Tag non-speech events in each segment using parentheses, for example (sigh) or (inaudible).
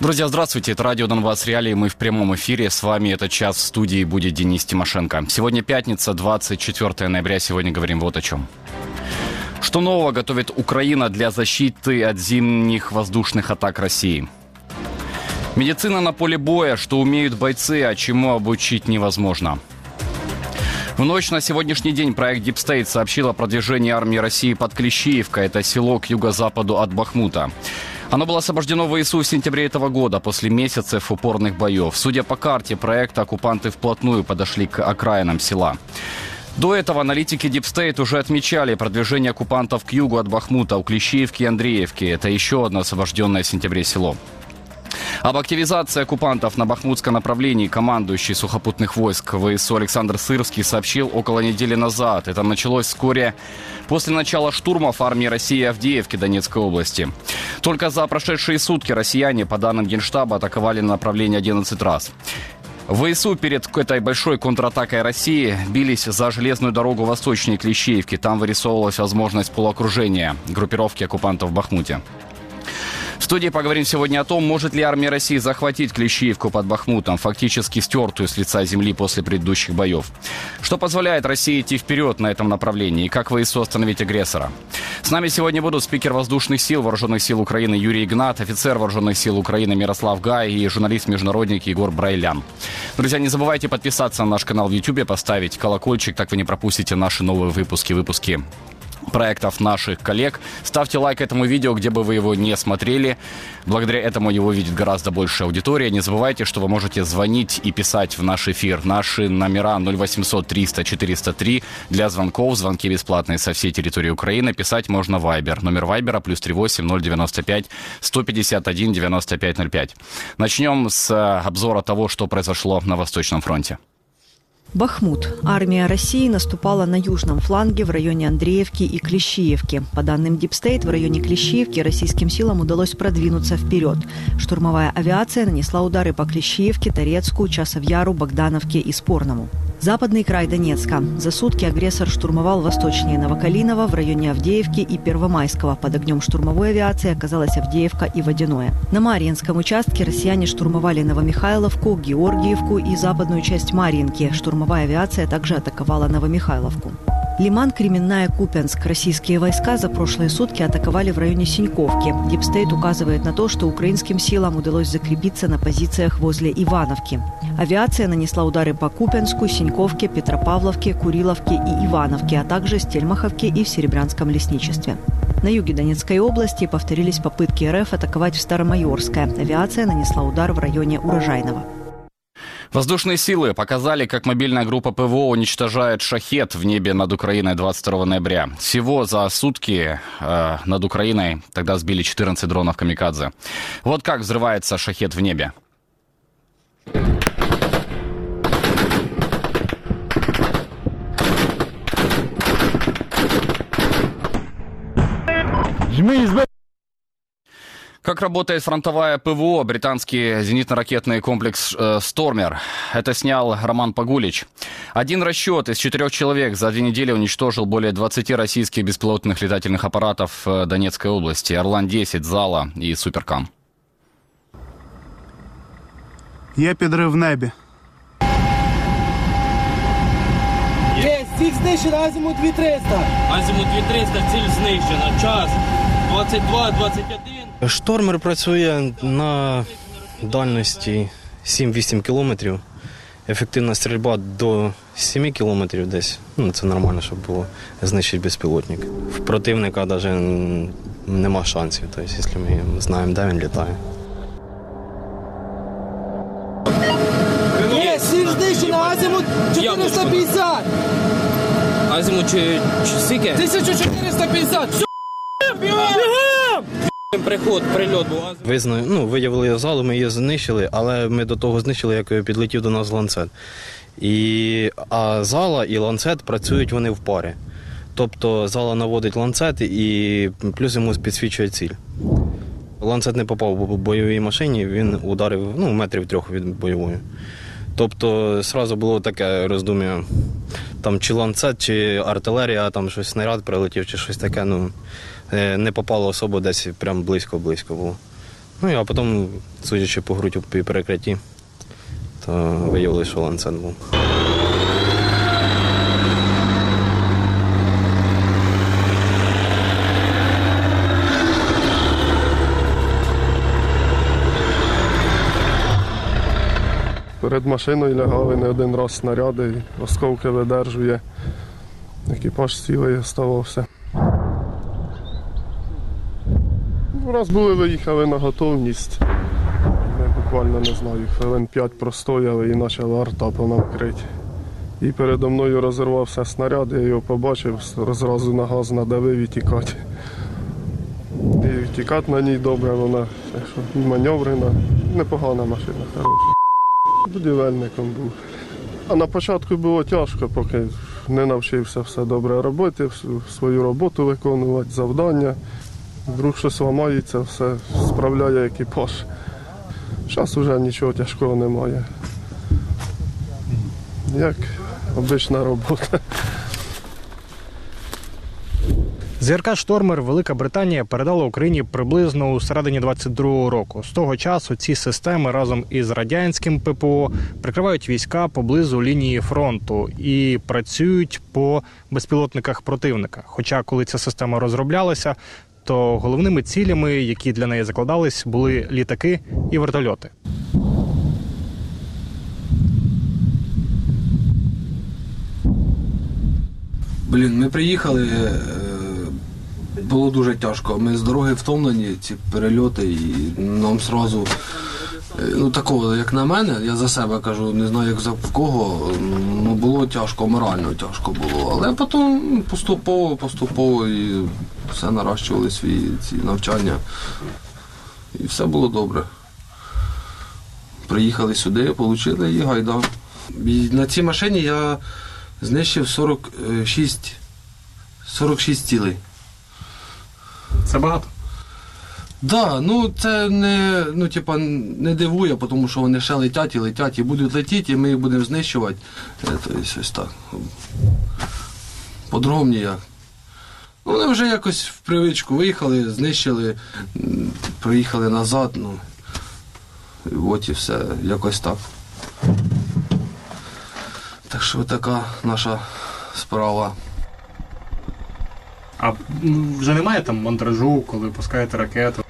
Друзья, здравствуйте. Это радио Донбасс Реалии. Мы в прямом эфире. С вами этот час в студии будет Денис Тимошенко. Сегодня пятница, 24 ноября. Сегодня говорим вот о чем. Что нового готовит Украина для защиты от зимних воздушных атак России? Медицина на поле боя. Что умеют бойцы, а чему обучить невозможно? В ночь на сегодняшний день проект Deep State сообщил о продвижении армии России под Клещиевка. Это село к юго-западу от Бахмута. Оно было освобождено в ИСУ в сентябре этого года после месяцев упорных боев. Судя по карте проекта, оккупанты вплотную подошли к окраинам села. До этого аналитики State уже отмечали продвижение оккупантов к югу от Бахмута, у Клещеевки и Андреевки. Это еще одно освобожденное в сентябре село. Об активизации оккупантов на Бахмутском направлении командующий сухопутных войск ВСУ Александр Сырский сообщил около недели назад. Это началось вскоре после начала штурмов армии России Авдеевки Донецкой области. Только за прошедшие сутки россияне, по данным Генштаба, атаковали на направлении 11 раз. ВСУ перед этой большой контратакой России бились за железную дорогу восточнее Клещеевки. Там вырисовывалась возможность полуокружения группировки оккупантов в Бахмуте. В студии поговорим сегодня о том, может ли армия России захватить Клещиевку под Бахмутом, фактически стертую с лица земли после предыдущих боев. Что позволяет России идти вперед на этом направлении и как ВСУ остановить агрессора? С нами сегодня будут спикер воздушных сил Вооруженных сил Украины Юрий Игнат, офицер Вооруженных сил Украины Мирослав Гай и журналист-международник Егор Брайлян. Друзья, не забывайте подписаться на наш канал в YouTube, поставить колокольчик, так вы не пропустите наши новые выпуски, выпуски проектов наших коллег. Ставьте лайк этому видео, где бы вы его не смотрели. Благодаря этому его видит гораздо больше аудитория. Не забывайте, что вы можете звонить и писать в наш эфир. Наши номера 0800 300 403 для звонков. Звонки бесплатные со всей территории Украины. Писать можно Viber. Номер Viber плюс 38 095 151 95 05. Начнем с обзора того, что произошло на Восточном фронте. Бахмут. Армия России наступала на южном фланге в районе Андреевки и Клещиевки. По данным Дипстейт, в районе Клещиевки российским силам удалось продвинуться вперед. Штурмовая авиация нанесла удары по Клещиевке, Торецку, Часовьяру, Богдановке и Спорному. Западный край Донецка. За сутки агрессор штурмовал восточнее Новокалиново в районе Авдеевки и Первомайского. Под огнем штурмовой авиации оказалась Авдеевка и Водяное. На Марьинском участке россияне штурмовали Новомихайловку, Георгиевку и западную часть Марьинки. Штурмовая авиация также атаковала Новомихайловку. Лиман, Кременная, Купянск. Российские войска за прошлые сутки атаковали в районе Синьковки. Дипстейт указывает на то, что украинским силам удалось закрепиться на позициях возле Ивановки. Авиация нанесла удары по Купенску, Синьковке, Петропавловке, Куриловке и Ивановке, а также Стельмаховке и в Серебрянском лесничестве. На юге Донецкой области повторились попытки РФ атаковать в Старомайорское. Авиация нанесла удар в районе Урожайного. Воздушные силы показали, как мобильная группа ПВО уничтожает шахет в небе над Украиной 22 ноября. Всего за сутки э, над Украиной тогда сбили 14 дронов «Камикадзе». Вот как взрывается шахет в небе. Жми, как работает фронтовая ПВО, британский зенитно-ракетный комплекс э, «Стормер»? Это снял Роман Погулич. Один расчет из четырех человек за две недели уничтожил более 20 российских беспилотных летательных аппаратов э, Донецкой области. «Орлан-10», «Зала» и «Суперкам». Є підрив в небі. Є, стік знищено, азимут 2300. Азимут 2300, ціль знищена. Час 22-21. Штормер працює на дальності 7-8 кілометрів. Ефективна стрільба до 7 кілометрів десь. Ну, це нормально, щоб було знищити безпілотник. В противника навіть нема шансів, тобто, якщо ми знаємо, де він літає. Є, знищено, азимут 450. Азимут чи, чи скільки? 1450. Все! Приход, прильот був. Визнаю, ну, виявили залу, ми її знищили, але ми до того знищили, як підлетів до нас ланцет. І, а зала і ланцет працюють вони в парі. Тобто зала наводить ланцет і плюс йому підсвічує ціль. Ланцет не попав в бойовій машині, він ударив ну, метрів трьох від бойової. Тобто одразу було таке роздум'я, там чи ланцет, чи артилерія, там щось снаряд прилетів, чи щось таке. Ну, не попало особо десь прям близько-близько було. Ну а потім, судячи по грудь і перекритті, то виявили, що ланцет був. Перед машиною лягали не один раз снаряди, осколки видержує. Екіпаж цілий оставався. Ну, Раз були, виїхали на готовність. Ми буквально не знаю, хвилин 5 простояли і почала арта по нам. І передо мною розірвався снаряд, я його побачив, зразу на газ надавив і тікати. І тікати на ній добре, вона маневрена, непогана машина, хороша. Будівельником був. А на початку було тяжко, поки не навчився все добре робити, свою роботу виконувати, завдання. Вдруг щось ламається, все справляє екіпаж. Зараз вже нічого тяжкого немає. Як обична робота. ЗРК Штормер Велика Британія передала Україні приблизно у середині 22-го року. З того часу ці системи разом із радянським ППО прикривають війська поблизу лінії фронту і працюють по безпілотниках противника. Хоча, коли ця система розроблялася, то головними цілями, які для неї закладались, були літаки і вертольоти. Блін, ми приїхали, е, було дуже тяжко. Ми з дороги втомлені, ці перельоти, і нам сразу, е, ну такого, як на мене, я за себе кажу, не знаю, як за кого, ну було тяжко, морально тяжко було. Але потім поступово, поступово і все наращували свої ці навчання. І все було добре. Приїхали сюди, отримали і гайда. І на цій машині я знищив 46, 46 цілей. Це багато. Да, ну це не, ну, типа, не дивує, тому що вони ще летять і летять, і будуть летіти, і ми їх будемо знищувати. Е, Тобто ось так. По-другому ніяк. Ну, вони вже якось в привичку виїхали, знищили, приїхали назад, ну. От і все, якось так. Так що така наша справа. А ну, вже немає там монтажу, коли пускаєте ракету.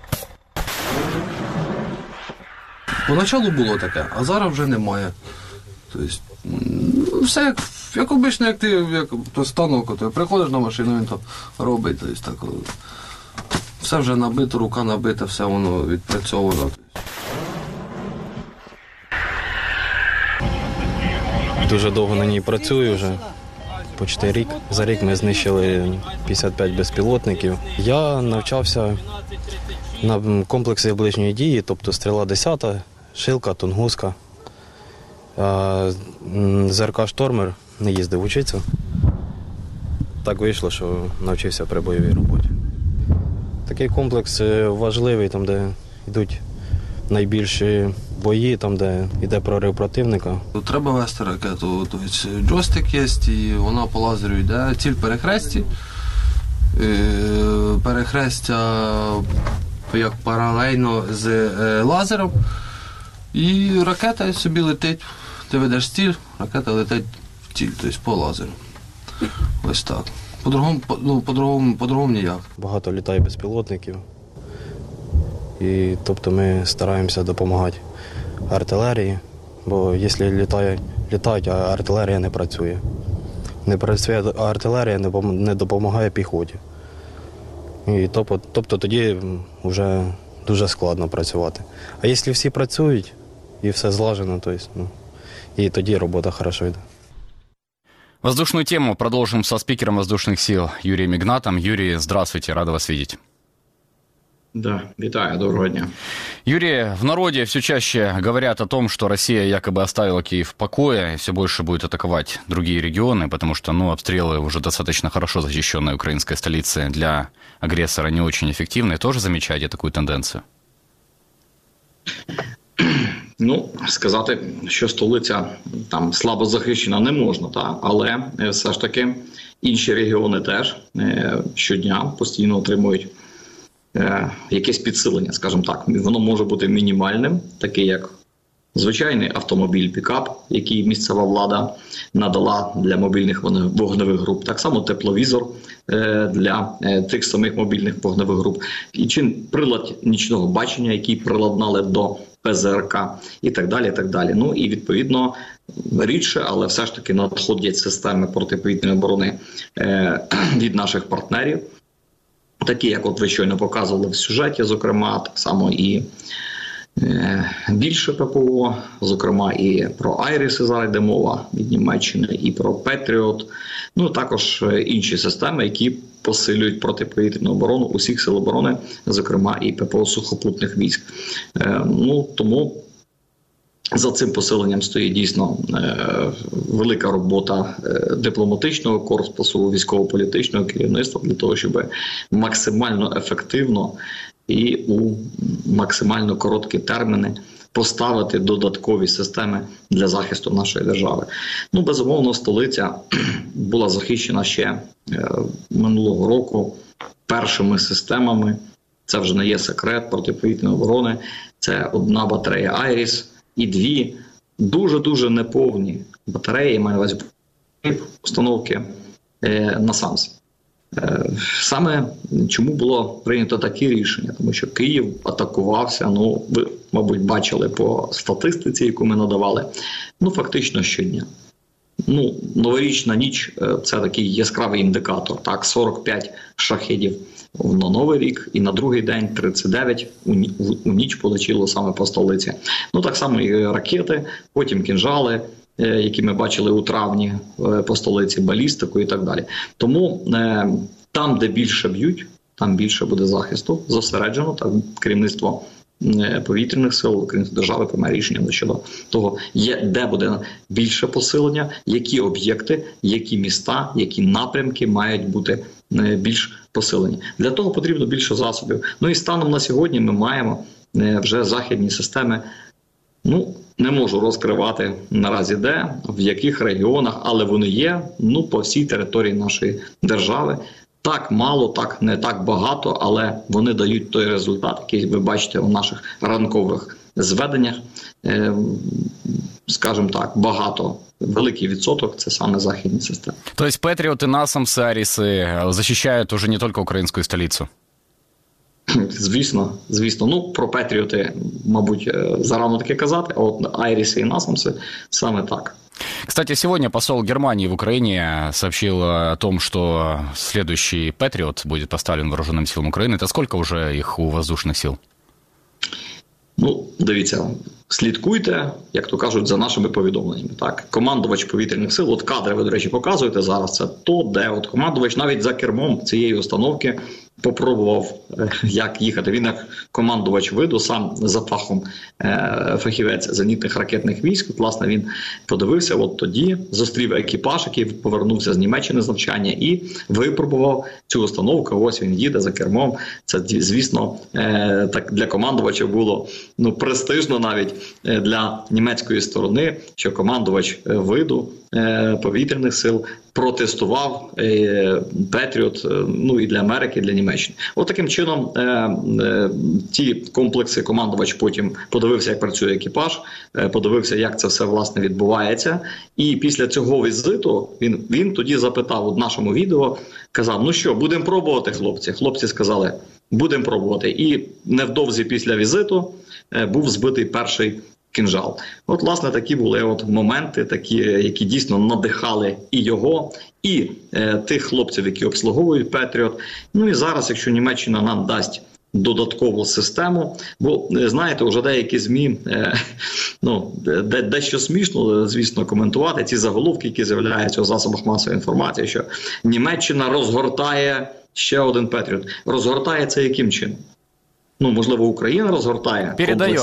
Поначалу було таке, а зараз вже немає. Тобто, ну, все як, як обично, як ти як то станок, то приходиш на машину, він то робить. Тобто, так, все вже набито, рука набита, все воно відпрацьовано. Дуже довго на ній працюю вже. Почти рік. За рік ми знищили 55 безпілотників. Я навчався на комплексі ближньої дії, тобто стріла 10, шилка, тунгуска. ЗРК Штормер не їздив учитися. Так вийшло, що навчився при бойовій роботі. Такий комплекс е, важливий, там, де йдуть найбільші бої, там, де йде прорив противника. Треба вести ракету. Тобто, джойстик є, і вона по лазеру йде. Ціль перехресті. Е, Перехрестя як паралельно з е, лазером. І ракета собі летить. Ти ведеш ціль, ракета летить в ціль, тобто по лазеру. Ось так. По-другому, по- ну, по-другому, по-другому ніяк. Багато літає безпілотників. І тобто ми стараємося допомагати артилерії, бо якщо літає, літають, а артилерія не працює. Не працює артилерія, не допомагає піхоті. І тобто, тобто тоді вже дуже складно працювати. А якщо всі працюють і все злажено, то есть, ну, і тоді робота хорошо йде. Воздушную тему продолжим со спикером воздушных сил Юрием Игнатом. Юрий, здравствуйте, рада вас видеть. Да, вітаю, доброго дня. Юрий, в народе все чаще говорят о том, что Россия якобы оставила Киев в покое и все больше будет атаковать другие регионы, потому что ну, обстрелы уже достаточно хорошо защищенной украинской столицы для агрессора не очень эффективны. Тоже замечаете такую тенденцию? (clears throat) Ну, сказати, що столиця там слабо захищена не можна, та але е, все ж таки інші регіони теж е, щодня постійно отримують е, якесь підсилення, скажімо так. Воно може бути мінімальним, такий як звичайний автомобіль пікап, який місцева влада надала для мобільних вогневих груп. Так само тепловізор для тих самих мобільних вогневих груп, і чи прилад нічного бачення, який приладнали до ПЗРК і так далі. І так далі. Ну і відповідно рідше, але все ж таки надходять системи протиповітряної оборони е, (clears throat) від наших партнерів. Такі, як от ви щойно показували в сюжеті, зокрема, так само і більше ППО, зокрема і про Айріси зараз йде мова від Німеччини, і про Петріот. Ну також е, інші системи, які посилюють протиповітряну оборону усіх сил оборони, зокрема і ППО сухопутних військ. Е, ну тому. За цим посиленням стоїть дійсно е, велика робота е, дипломатичного корпусу, військово-політичного керівництва для того, щоб максимально ефективно і у максимально короткі терміни поставити додаткові системи для захисту нашої держави. Ну безумовно, столиця (clears throat) була захищена ще е, минулого року першими системами. Це вже не є секрет протиповітряної оборони. Це одна батарея Айріс і дві дуже дуже неповні батареї. Маю на увазі установки е, на САМС. Е, саме чому було прийнято таке рішення, тому що Київ атакувався. Ну, ви, мабуть, бачили по статистиці, яку ми надавали. Ну, фактично щодня. Ну, новорічна ніч е, це такий яскравий індикатор. Так, 45 шахедів на новий рік, і на другий день 39 у ніч полетіло саме по столиці. Ну так само і ракети, потім кінжали. Е, які ми бачили у травні е, по столиці, балістику і так далі. Тому е, там, де більше б'ють, там більше буде захисту зосереджено так керівництво. Повітряних сил керівництво держави приймає рішення щодо того, є де буде більше посилення, які об'єкти, які міста, які напрямки мають бути більш посилені. Для того потрібно більше засобів. Ну і станом на сьогодні ми маємо вже західні системи. Ну не можу розкривати наразі де, в яких регіонах, але вони є ну по всій території нашої держави. Так мало, так не так багато, але вони дають той результат, який ви бачите у наших ранкових зведеннях. Е, скажімо так, багато. Великий відсоток це саме західні системи. Тобто Петріоти, Насамси, Аріси захищають уже не тільки українську столицю? (clears throat) Звісно, звісно. Ну про Петріоти, мабуть, е, зарано таке казати, а от Айріси и Насамсы саме так. Кстати, сегодня посол Германии в Украине сообщил о том, что следующий Патриот будет поставлен вооруженным силам Украины. Это сколько уже их у воздушных сил? Ну, дивіться, слідкуйте, як то кажуть, за нашими повідомленнями. Так, командувач повітряних сил, от кадри ви, до речі, показуєте зараз. Це то, де от командувач навіть за кермом цієї установки попробував, е, як їхати. Він як командувач виду, сам за фахом е, фахівець зенітних ракетних військ. Власне, він подивився. От тоді зустрів екіпаж, який повернувся з Німеччини з навчання, і випробував цю установку. Ось він їде за кермом. Це звісно, е, так для командувача було ну престижно навіть для німецької сторони, що командувач виду повітряних сил протестував Петріот. Ну і для Америки, і для Німеччини. От таким чином е, е, ті комплекси командувач потім подивився, як працює екіпаж, е, подивився, як це все власне відбувається. І після цього візиту він він тоді запитав у нашому відео, казав: Ну що, будемо пробувати, хлопці? Хлопці сказали, будемо пробувати. І невдовзі після візиту е, був збитий перший кінжал. От, власне, такі були от моменти, такі, які дійсно надихали і його, і е, тих хлопців, які обслуговують Петріот. Ну і зараз, якщо Німеччина нам дасть. Додаткову систему, бо е, знаєте, вже деякі змі е, (laughs) ну де дещо смішно, звісно, коментувати ці заголовки, які з'являються у засобах масової інформації, що Німеччина розгортає ще один Петріот. Розгортає це яким чином? Ну можливо Україна розгортає комплекс.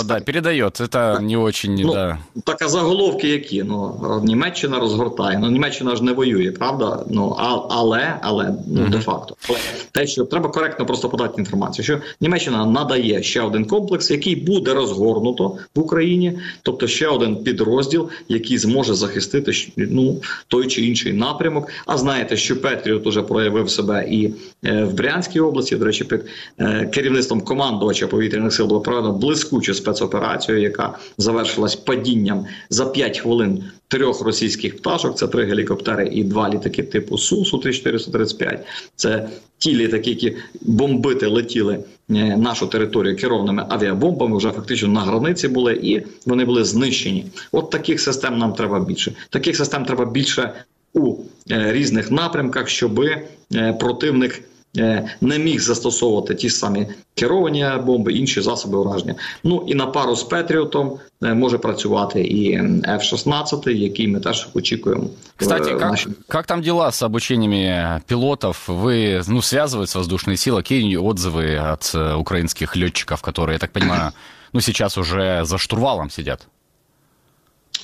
да, передает. Это не очень, Ну, да. Так а заголовки які? Ну Німеччина розгортає. Ну Німеччина ж не воює, правда? Ну а, але, але ну де факто, але те, що треба коректно просто подати інформацію, що Німеччина надає ще один комплекс, який буде розгорнуто в Україні, тобто ще один підрозділ, який зможе захистити ну той чи інший напрямок. А знаєте, що Петріот уже проявив себе і е, в Брянській області. До речі, під е, керівництвом командувача повітряних сил було проведено блискучу спецоперацію, яка завершилась падінням за 5 хвилин трьох російських пташок. Це три гелікоптери і два літаки типу су су 3435 Це ті літаки, які бомбити летіли е, нашу територію керованими авіабомбами. Вже фактично на границі були, і вони були знищені. От таких систем нам треба більше. Таких систем треба більше у е, різних напрямках, щоби е, противник. Е, не міг застосовувати ті самі керовані бомби, інші засоби ураження. Ну і на пару з Петріотом е, може працювати і F-16, який ми теж очікуємо. Кстати, в как, нашій- как там дела с обучениями пилотов? Вы, ну, связываются воздушные силы? Какие отзывы от э, украинских летчиков, которые, я так понимаю, ну, сейчас уже за штурвалом сидят?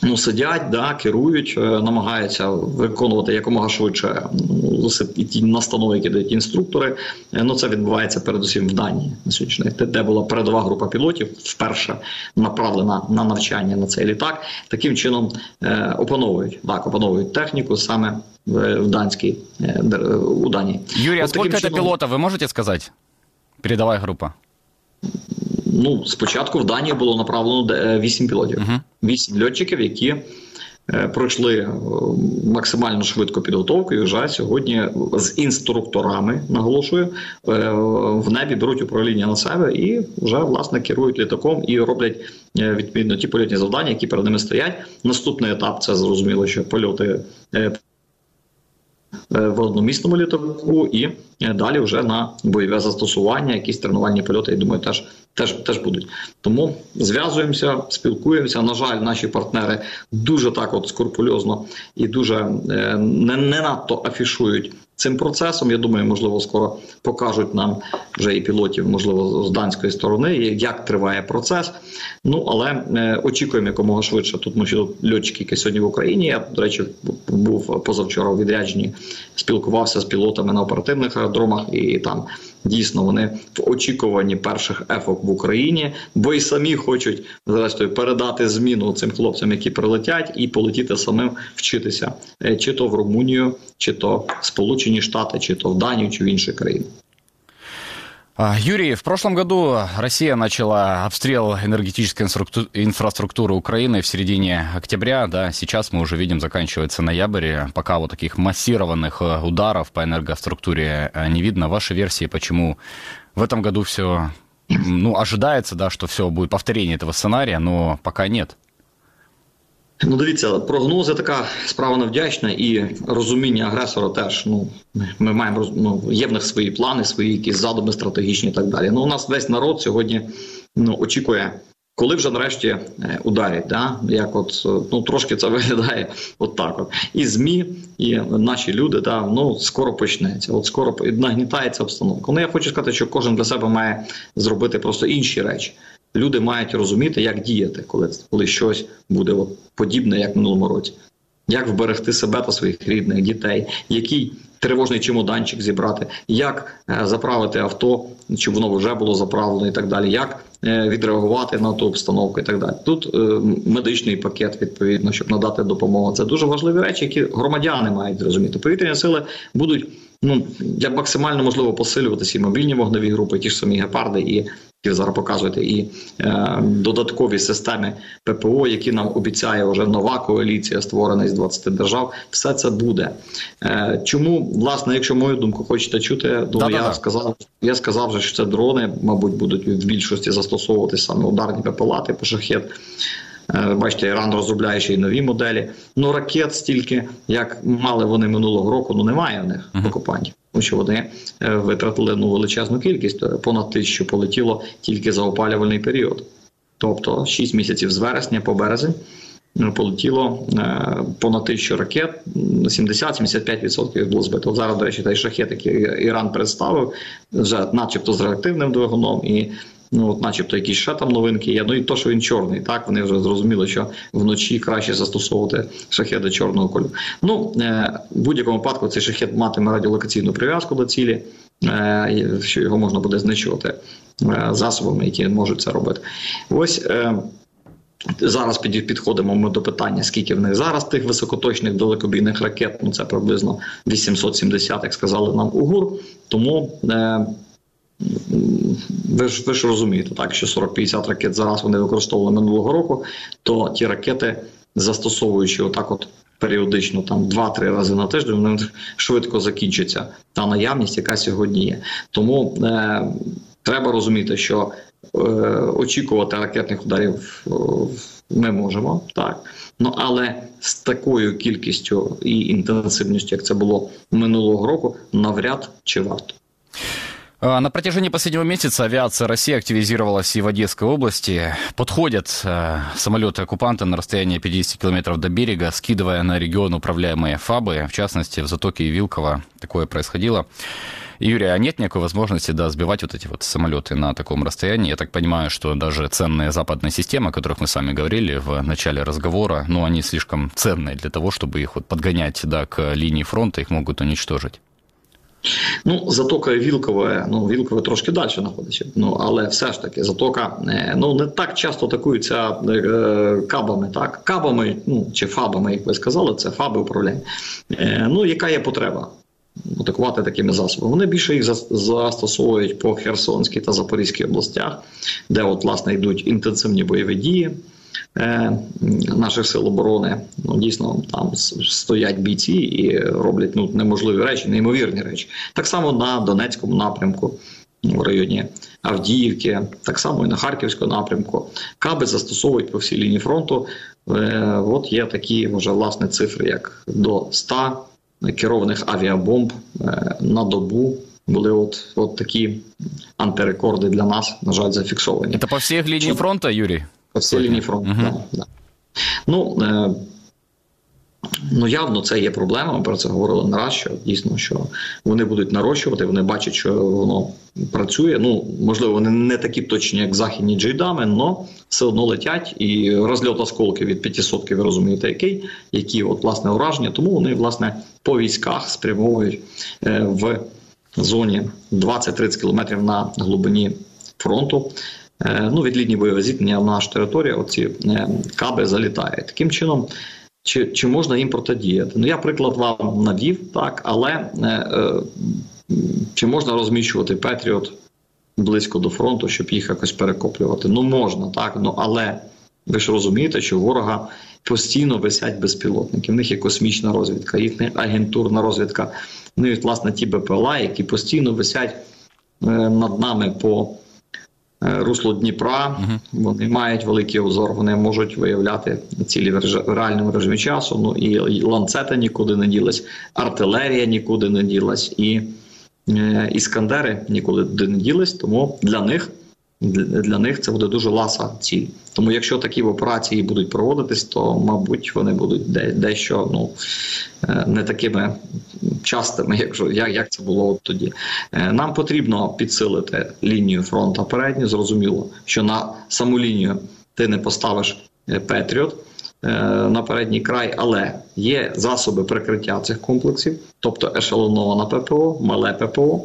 Ну, сидять, да, керують, е, намагаються виконувати якомога швидше ну, ті настанови, які дають інструктори. Е, Ну це відбувається передусім в Данії на сьогоднішній день, де була передова група пілотів, вперше направлена на навчання на цей літак. Таким чином е, опановують так, опановують техніку саме в, в данській е, у Данії. Юрий, а От таким чином- пилотов, вы можете сказать? Передовая группа. Ну, спочатку в Данії було направлено де- е, вісім пілотів, вісім льотчиків, які е, пройшли е, максимально швидко підготовку і вже сьогодні з інструкторами, наголошую, в небі беруть управління на себе і вже власне керують літаком і роблять відповідно ті польотні завдання, які перед ними стоять. Наступний етап це зрозуміло, що польоти. В одномісному літаку і далі вже на бойове застосування, якісь тренувальні польоти, я думаю, теж теж теж будуть. Тому зв'язуємося, спілкуємося. На жаль, наші партнери дуже так от скрупульозно і дуже е, не, не надто афішують цим процесом. Я думаю, можливо, скоро покажуть нам вже і пілотів, можливо, з данської сторони, як триває процес. Ну але е, очікуємо якомога швидше. Тут ми ще льотчики, які сьогодні в Україні. Я до речі, був позавчора у відрядженні, спілкувався з пілотами на оперативних аеродромах, і там дійсно вони в очікуванні перших ефок в Україні, бо й самі хочуть зрештою передати зміну цим хлопцям, які прилетять, і полетіти самим вчитися, Е, чи то в Румунію, чи то в Сполучені Штати, чи то в Данію, чи в інші країни. А, Юрий, в прошлом году Россия начала обстрел энергетической инструкту- инфраструктуры Украины в середине октября. Да, сейчас мы уже видим, заканчивается ноябрь. Пока вот таких массированных э, ударов по энергоструктуре э, не видно. Ваши версии, почему в этом году все, ну, ожидается, да, что все будет повторение этого сценария, но пока нет. Ну, дивіться, прогнози така справа невдячна, і розуміння агресора теж. Ну ми маємо ну, є в них свої плани, свої якісь задуми стратегічні і так далі. Ну, у нас весь народ сьогодні ну, очікує, коли вже нарешті е, ударять. Да? Як от е, ну трошки це (laughs) виглядає от так. От. І ЗМІ, і наші люди, да, ну скоро почнеться. От скоро нагнітається обстановка. Ну я хочу сказати, що кожен для себе має зробити просто інші речі. Люди мають розуміти, як діяти, коли, коли щось буде подібне, як в минулому році. Як вберегти себе та своїх рідних дітей, який тривожний чемоданчик зібрати, як е, заправити авто, щоб воно вже було заправлено і так далі, як е, відреагувати на ту обстановку і так далі. Тут е, медичний пакет, відповідно, щоб надати допомогу. Це дуже важливі речі, які громадяни мають зрозуміти. Повітряні сили будуть ну як максимально можливо посилюватися і мобільні вогневі групи, ті ж самі гепарди, і які зараз показуєте, і е, додаткові системи ППО, які нам обіцяє вже нова коаліція, створена із 20 держав. Все це буде. Е, чому власне, якщо мою думку хочете чути, то я сказав, я сказав вже, що це дрони, мабуть, будуть в більшості застосовуватися саме ударні пепелати, пошахет. шахет. Бачите, Іран розробляє ще й нові моделі. Ну ракет стільки, як мали вони минулого року, ну немає в них в окупанті. Тому що вони е, витратили ну, величезну кількість, е, понад тисячу полетіло тільки за опалювальний період. Тобто 6 місяців з вересня по березень е, полетіло е, понад тисячу ракет, 70-75% було збито. Зараз, до речі, той шахет, який Іран представив, вже начебто з реактивним двигуном і Ну, от, начебто, якісь ще там новинки є. Ну і то, що він чорний, так вони вже зрозуміли, що вночі краще застосовувати шахеди чорного кольору. Ну е, в будь-якому випадку цей шахет матиме радіолокаційну прив'язку до цілі, е, що його можна буде знищувати е, засобами, які можуть це робити. Ось. Е, Зараз підходимо ми до питання, скільки в них зараз тих високоточних далекобійних ракет. Ну це приблизно 870, як сказали нам УГУР. Тому е, ви ж ви ж розумієте, так що 40-50 ракет зараз вони використовували минулого року, то ті ракети, застосовуючи отак, от періодично, там 2-3 рази на тиждень, вони швидко закінчиться та наявність, яка сьогодні є. Тому е, треба розуміти, що е, очікувати ракетних ударів е, ми можемо так. Ну але з такою кількістю і інтенсивністю, як це було минулого року, навряд чи варто. На протяжении последнего месяца авиация России активизировалась и в Одесской области. Подходят самолеты оккупанта на расстояние 50 километров до берега, скидывая на регион управляемые ФАБы. В частности, в Затоке и Вилково такое происходило. Юрий, а нет никакой возможности да, сбивать вот эти вот самолеты на таком расстоянии? Я так понимаю, что даже ценные западные системы, о которых мы с вами говорили в начале разговора, ну, они слишком ценные для того, чтобы их вот подгонять да, к линии фронта, их могут уничтожить. Ну, затока Вілкове, ну Вілкове трошки далі знаходиться. Ну але все ж таки, затока ну не так часто атакуються е, кабами, так кабами, ну чи фабами, як ви сказали, це фаби управління. Е, ну яка є потреба? Атакувати такими засобами. Вони більше їх застосовують по Херсонській та Запорізькій областях, де от власне йдуть інтенсивні бойові дії. Е, наших сил оборони. Ну дійсно там стоять бійці і роблять ну неможливі речі, неймовірні речі. Так само на Донецькому напрямку. В районі Авдіївки, так само і на Харківському напрямку, каби застосовують по всій лінії фронту. Е, от є такі вже власне цифри, як до 100 керованих авіабомб е, на добу. Були от от такі антирекорди для нас, на жаль, зафіксовані. Це по всіх лінії фронту, Юрій? По всій лінії фронту. Угу. Да, да. Ну, е, ну явно це є проблема. Ми про це говорили не раз, що дійсно що вони будуть нарощувати, вони бачать, що воно працює. Ну, можливо, вони не такі точні, як західні джейдами, але все одно летять і розльот осколки від 500, ви розумієте, який, які от власне ураження. Тому вони власне по військах спрямовують е, в зоні 20-30 кілометрів на глибині фронту. Е, ну, від лінії бойового зіткнення на нашу територію оці е, каби залітають. Таким чином, чи чи можна їм протидіяти? Ну, я приклад вам навів, так, але е, е, чи можна розміщувати Петріот близько до фронту, щоб їх якось перекоплювати? Ну, можна, так, ну але ви ж розумієте, що ворога постійно висять безпілотники. В них є космічна розвідка, їхня агентурна розвідка. Ну і власне ті БПЛА, які постійно висять е, над нами по. Е, русло Дніпра. Вони мають великий обзор. вони можуть виявляти цілі в реальному режимі часу. Ну і ланцета нікуди не ділась, артилерія нікуди не ділась, і е, іскандери нікуди не ділись. Тому для них для них це буде дуже ласа ціль. Тому якщо такі операції будуть проводитись, то мабуть вони будуть дещо ну е, не такими частими, (laughs) як, це було тоді. Е, нам потрібно підсилити лінію фронту передню. Зрозуміло, що на саму лінію ти не поставиш е, Петріот. На передній край, але є засоби прикриття цих комплексів, тобто ешелонована ППО, мале ППО,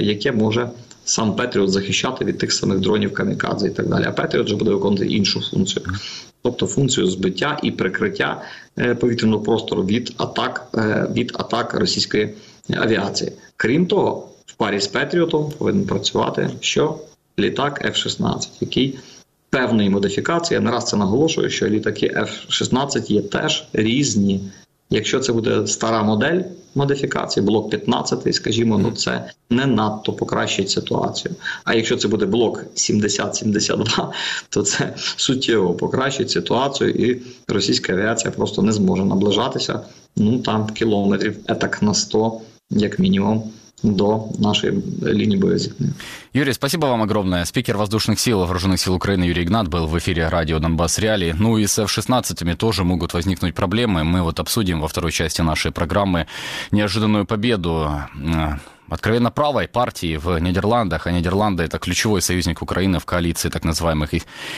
яке може сам Петріот захищати від тих самих дронів камікадзе і так далі. А Петріот вже буде виконувати іншу функцію, тобто функцію збиття і прикриття е, повітряного простору від атак е, від атак російської авіації. Крім того, в парі з Петріотом повинен працювати що літак F-16, який певної модифікації, я не раз це наголошую, що літаки F-16 є теж різні Якщо це буде стара модель модифікації, блок 15, скажімо, ну це не надто покращить ситуацію. А якщо це буде блок 70-72, то це суттєво покращить ситуацію, і російська авіація просто не зможе наближатися. Ну там кілометрів етак на 100, як мінімум до нашей линии боезиткнения. Юрий, спасибо вам огромное. Спикер воздушных сил Вооруженных сил Украины Юрий Игнат был в эфире радио Донбасс Реалии. Ну и с F-16 тоже могут возникнуть проблемы. Мы вот обсудим во второй части нашей программы неожиданную победу откровенно правой партии в Нидерландах, а Нидерланды это ключевой союзник Украины в коалиции так называемых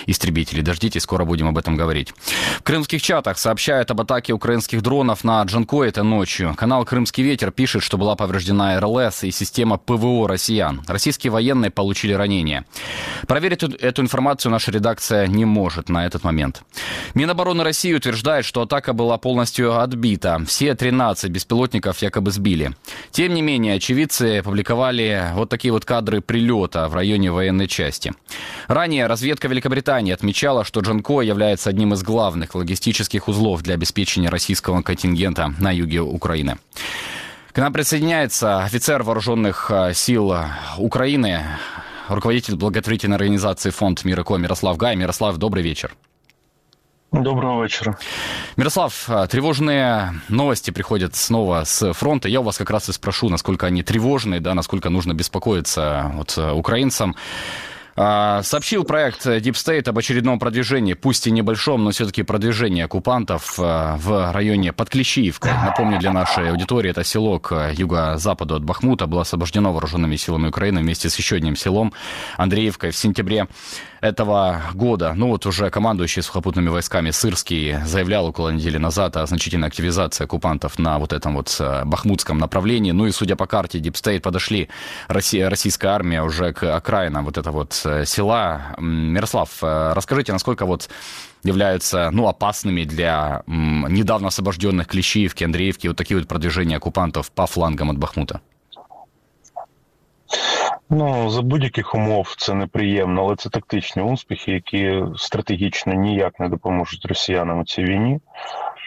истребителей. Дождитесь, скоро будем об этом говорить. В крымских чатах сообщают об атаке украинских дронов на Джанко этой ночью. Канал «Крымский ветер» пишет, что была повреждена РЛС и система ПВО россиян. Российские военные получили ранения. Проверить эту информацию наша редакция не может на этот момент. Минобороны России утверждает, что атака была полностью отбита. Все 13 беспилотников якобы сбили. Тем не менее, очевидцы опубликовали вот такие вот кадры прилета в районе военной части. Ранее разведка Великобритании отмечала, что Джанко является одним из главных логистических узлов для обеспечения российского контингента на юге Украины. К нам присоединяется офицер вооруженных э, сил Украины, руководитель благотворительной организации «Фонд Мирако» Мирослав Гай. Мирослав, добрый вечер. Доброго вечера. Мирослав, а, тревожные новости приходят снова с фронта. Я у вас как раз и спрошу, насколько они тревожные, да, насколько нужно беспокоиться вот, э, украинцам. А, сообщил проект Deep State об очередном продвижении, пусть и небольшом, но все-таки продвижении оккупантов а, в районе Подклещиевка. Напомню для нашей аудитории, это село к юго-западу от Бахмута было освобождено вооруженными силами Украины вместе с еще одним селом Андреевкой в сентябре этого года. Ну вот уже командующий сухопутными войсками Сырский заявлял около недели назад о значительной активизации оккупантов на вот этом вот э, бахмутском направлении. Ну и судя по карте Deep State подошли Россия, российская армия уже к окраинам вот этого вот э, села. Мирослав, э, расскажите, насколько вот являются ну, опасными для м, недавно освобожденных Клещиевки, Андреевки, вот такие вот продвижения оккупантов по флангам от Бахмута? Ну, за будь-яких умов це неприємно, але це тактичні успіхи, які стратегічно ніяк не допоможуть росіянам у цій війні.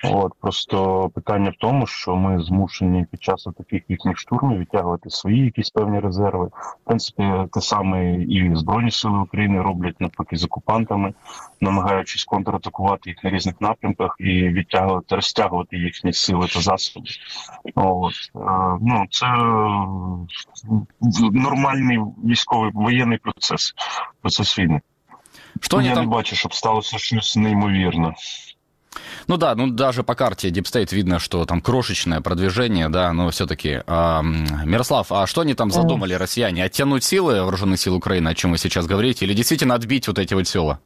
От просто питання в тому, що ми змушені під час таких їхніх штурмів відтягувати свої якісь певні резерви. В принципі, те саме і збройні сили України роблять навпаки з окупантами, намагаючись контратакувати їх на різних напрямках і відтягувати, розтягувати їхні сили та засоби. От е, ну це нормальний військовий воєнний процес, процес війни. Що Я там... не бачу, щоб сталося щось неймовірне. Ну да, ну даже по карте Deep State видно, что там крошечное продвижение, да, но все-таки. А, Мирослав, а что они там задумали, россияне? Оттянуть силы вооруженных сил Украины, о чем вы сейчас говорите, или действительно отбить вот эти вот села?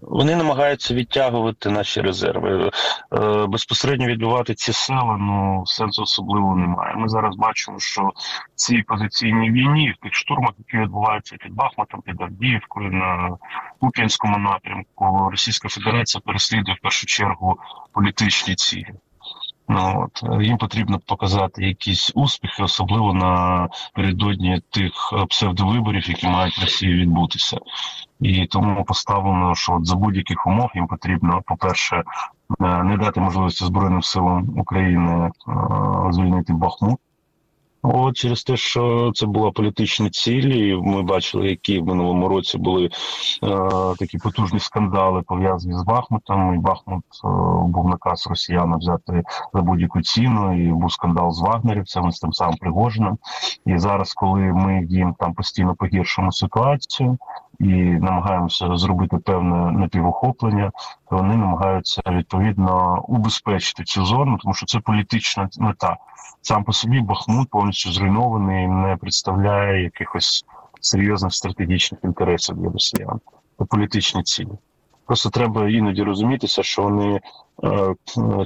Вони намагаються відтягувати наші резерви. Е, безпосередньо відбивати ці села ну сенсу особливо немає. Ми зараз бачимо, що ці позиційні війні в тих штурмах, які відбуваються під Бахмутом, під Авдіївкою на Куп'янському напрямку, Російська Федерація переслідує в першу чергу політичні цілі. Ну, от їм потрібно показати якісь успіхи, особливо напередодні тих псевдовиборів, які мають в Росії відбутися. І тому поставлено, що от за будь-яких умов їм потрібно, по-перше, е, не дати можливості Збройним силам України е, звільнити Бахмут. От через те, що це була політична ціль, і ми бачили, які в минулому році були е, такі потужні скандали пов'язані з Бахмутом. І Бахмут е, був наказ росіянам взяти за будь-яку ціну. І був скандал з вагнерівцями з тим самим Пригожиним. І зараз, коли ми їм там постійно погіршимо ситуацію і намагаємося зробити певне напівохоплення, то вони намагаються відповідно убезпечити цю зону, тому що це політична мета. Сам по собі Бахмут повністю зруйнований, не представляє якихось серйозних стратегічних інтересів для росіян та політичні цілі. Просто треба іноді розумітися, що вони е,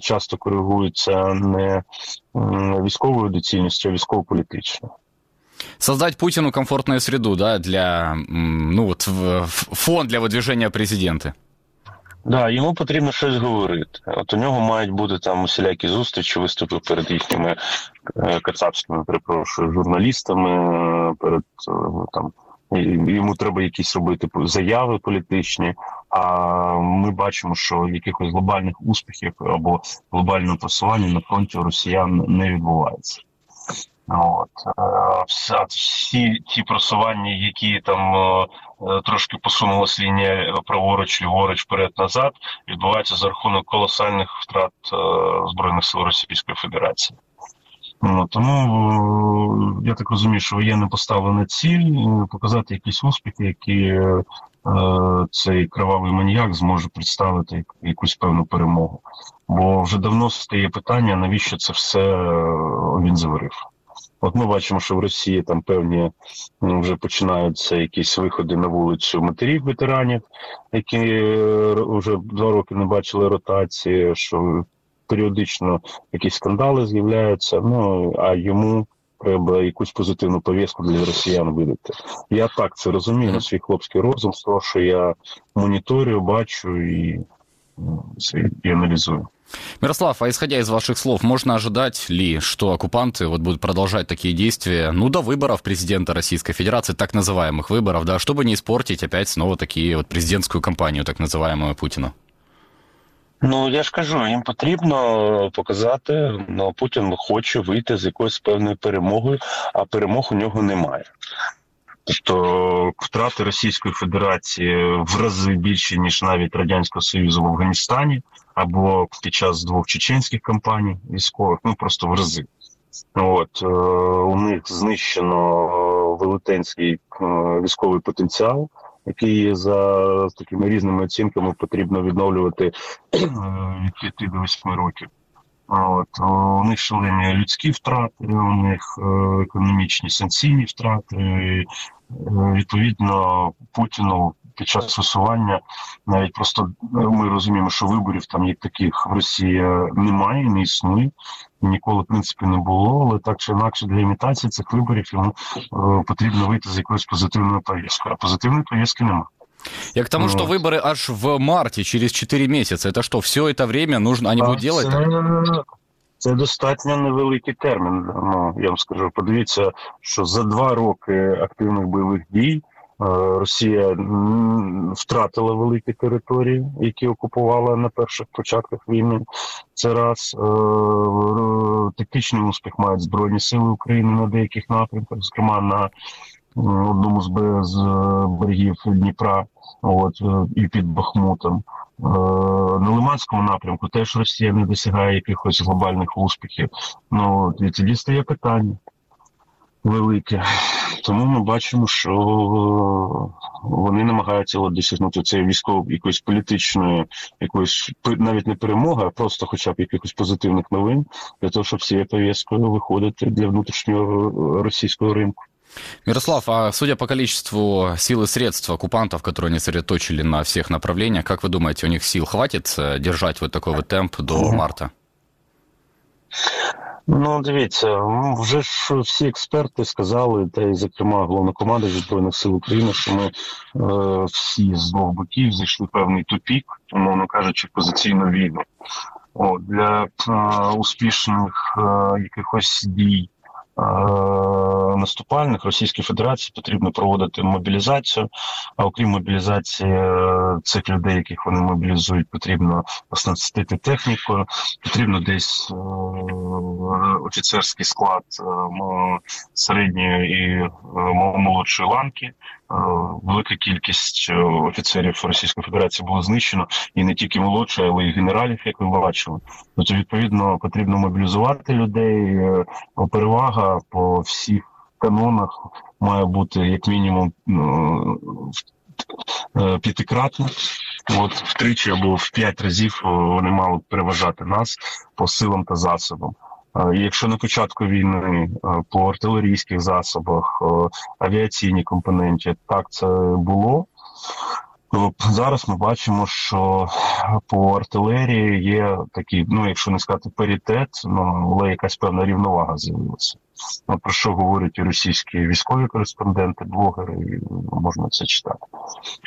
часто коригуються не військовою доцільністю, а військово-політичною. Создать Путину комфортную среду, да, для, ну вот, фон для выдвижения президента. Да, йому потрібно щось говорити. От у нього мають бути там усілякі зустрічі, виступи перед їхніми е, кацапськими, перепрошую, журналістами, перед е, там. Йому треба якісь робити заяви політичні, а ми бачимо, що якихось глобальних успіхів або глобального просування на фронті росіян не відбувається. От е, всі ті просування, які там е, е, трошки посунулася лінія праворуч, ліворуч, вперед назад, відбуваються за рахунок колосальних втрат збройних сил Російської Федерації. Ну, Тому я так розумію, що воєнне поставлена ціль показати якісь успіхи, які цей кривавий маніяк зможе представити якусь певну перемогу. Бо вже давно стає питання, навіщо це все він заварив. От ми бачимо, що в Росії там певні вже починаються якісь виходи на вулицю матерів ветеранів, які вже два роки не бачили ротації, що періодично якісь скандали з'являються. Ну а йому треба якусь позитивну повістку для росіян видати. Я так це розумію на свій хлопський розум, з того, що я моніторю, бачу і, і аналізую. Мирослав, а исходя из ваших слов, можно ожидать ли, что оккупанты вот будут продолжать такие действия, ну, до выборов президента Российской Федерации, так называемых выборов, да, чтобы не испортить опять снова такие вот президентскую кампанию, так называемую Путина? Ну я ж кажу, їм потрібно показати, ну Путін хоче вийти з якоюсь певною перемогою, а перемог у нього немає. Тобто втрати Російської Федерації в рази більше ніж навіть радянського союзу в Афганістані або під час двох чеченських кампаній військових, ну просто в рази. От у них знищено велетенський військовий потенціал який за такими різними оцінками потрібно відновлювати від 5 до 8 років. От у них шалені людські втрати, у них економічні санкційні втрати. І, відповідно, Путіну під час висування навіть просто ми розуміємо, що виборів там як таких в Росії немає, не існує. Ніколи в принципі не було, але так чи інакше для імітації цих виборів йому е, потрібно вийти з якоюсь позитивною повісткою. А позитивної повістки немає. Я к тому, что выборы аж в марте, через 4 месяца. Это что, все это время нужно, они будут делать? Це, це достатньо невеликий термін. Ну, я вам скажу, подивіться, що за два роки активних бойових дій Росія втратила великі території, які окупувала на перших початках війни. Це раз тактичний успіх мають збройні сили України на деяких напрямках, зокрема на одному з берегів Дніпра, от і під Бахмутом. На Лиманському напрямку теж Росія не досягає якихось глобальних успіхів. Ну і тоді стає питання велике. Тому ми бачимо, що вони намагаються досягнути цієї військової якоїсь політичної, якоїсь навіть не перемоги, а просто, хоча б якихось позитивних новин, для того, щоб цією повісткою виходити для внутрішнього російського ринку. Мирослав, а судя по количеству сил и средств оккупантов, которые они сосредоточили на всех направлениях, как вы думаете, у них сил хватит э, держать вот такой вот темп до марта? Ну, дивіться, вже ж всі експерти сказали, та й зокрема головнокоманда збройних сил України, що ми е, всі з двох боків зайшли певний тупік, умовно кажучи, позиційну війну. О, для е, успішних е, якихось дій Е, наступальних Російській Федерації потрібно проводити мобілізацію. А окрім мобілізації е, цих людей, яких вони мобілізують, потрібно оснастити технікою, потрібно десь е, офіцерський склад середньої і молодшої ланки. Велика кількість офіцерів Російської Федерації було знищено і не тільки молодші, але й генералів, як ви бачили. Тобто, відповідно, потрібно мобілізувати людей. Перевага по всіх канонах має бути як мінімум п'ятикратно. п'ятикратна. От втричі або в п'ять разів вони мали переважати нас по силам та засобам. Якщо на початку війни по артилерійських засобах, авіаційній компоненті так це було, зараз ми бачимо, що по артилерії є такий, ну якщо не сказати паритет, ну але якась певна рівновага з'явилася. Ну, Про що говорять і російські військові кореспонденти, блогери, можна це читати.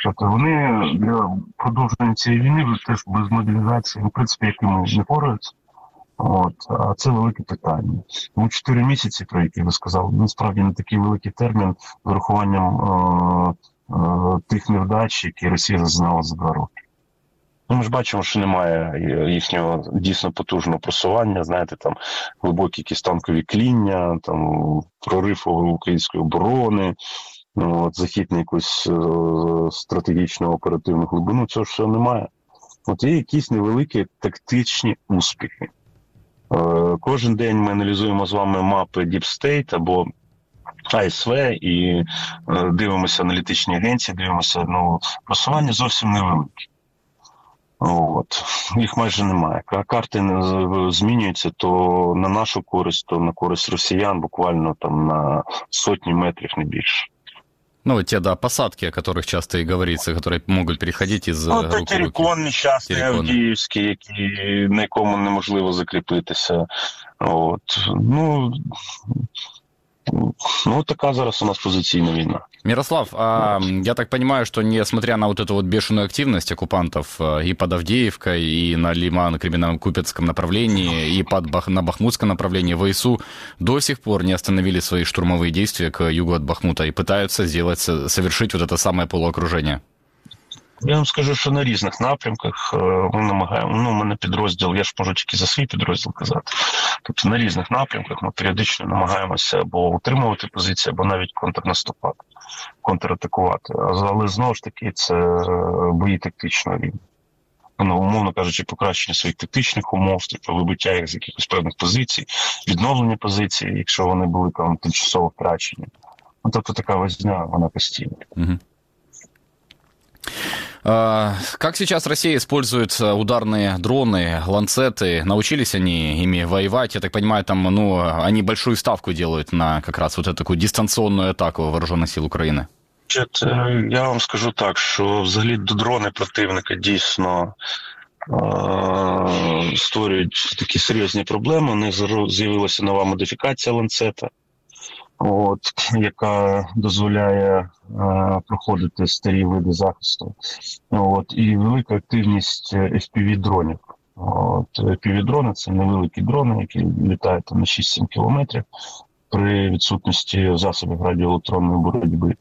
Тобто вони для продовження цієї війни теж без мобілізації, в принципі, якими не пораються. От, а це велике питання. Тому 4 місяці, про які ви сказали, насправді не такий великий термін з урахуванням е- е- тих невдач, які Росія зазнала за два роки. Ну, Ми ж бачимо, що немає їхнього дійсно потужного просування, знаєте, там глибокі якісь танкові кління, там прорив української оборони, ну, от, захід на якусь е- стратегічну оперативну глибину. Цього ж все немає. От є якісь невеликі тактичні успіхи. Е, кожен день ми аналізуємо з вами мапи Deep State або АСВ і е, дивимося аналітичні агенції, дивимося ну, просування зовсім невелике. От їх майже немає. Ка- Карти не з- змінюються то на нашу користь, то на користь росіян, буквально там на сотні метрів, не більше. Ну, те, да, посадки, о которых часто и говорится, которые могут переходить из Ну, э, та рук в руки. Терекон нещасний Терекон. Авдіївський, який, на якому неможливо закріпитися. От. Ну, ну, така зараз у нас позиційна війна. Мирослав, а, я так понимаю, что несмотря на вот эту вот бешеную активность оккупантов э, и под Авдеевкой, и на Лимано-Кременном-Купецком направлении, и под Бах... на Бахмутском направлении, ВСУ до сих пор не остановили свои штурмовые действия к югу от Бахмута и пытаются сделать, со- совершить вот это самое полуокружение. Я вам скажу, що на різних напрямках е, ми намагаємо. Ну, у мене підрозділ, я ж можу тільки за свій підрозділ казати. Тобто на різних напрямках ми періодично намагаємося або утримувати позиції, або навіть контрнаступати, контратакувати. Але знову ж таки, це е, бої тактичного рівня. Ну, умовно кажучи, покращення своїх тактичних умов, тобто вибиття їх з якихось певних позицій, відновлення позицій, якщо вони були там тимчасово втрачені. Ну, тобто така возня, вона постійна. Мгм. А, Как сейчас Россия использует э, ударные дроны, ланцеты? Научились они ими воевать? Я так понимаю, там, ну, они большую ставку делают на как раз вот эту такую дистанционную атаку вооруженных сил Украины. Значить, е, я вам скажу так, що взагалі дрони противника дійсно е- створюють такі серйозні проблеми. У них зро- з'явилася нова модифікація ланцета, от, яка дозволяє е- проходити старі види захисту. От, і велика активність fpv дронів. От, fpv дрони це невеликі дрони, які літають на 6-7 кілометрів при відсутності засобів радіоелектронної боротьби.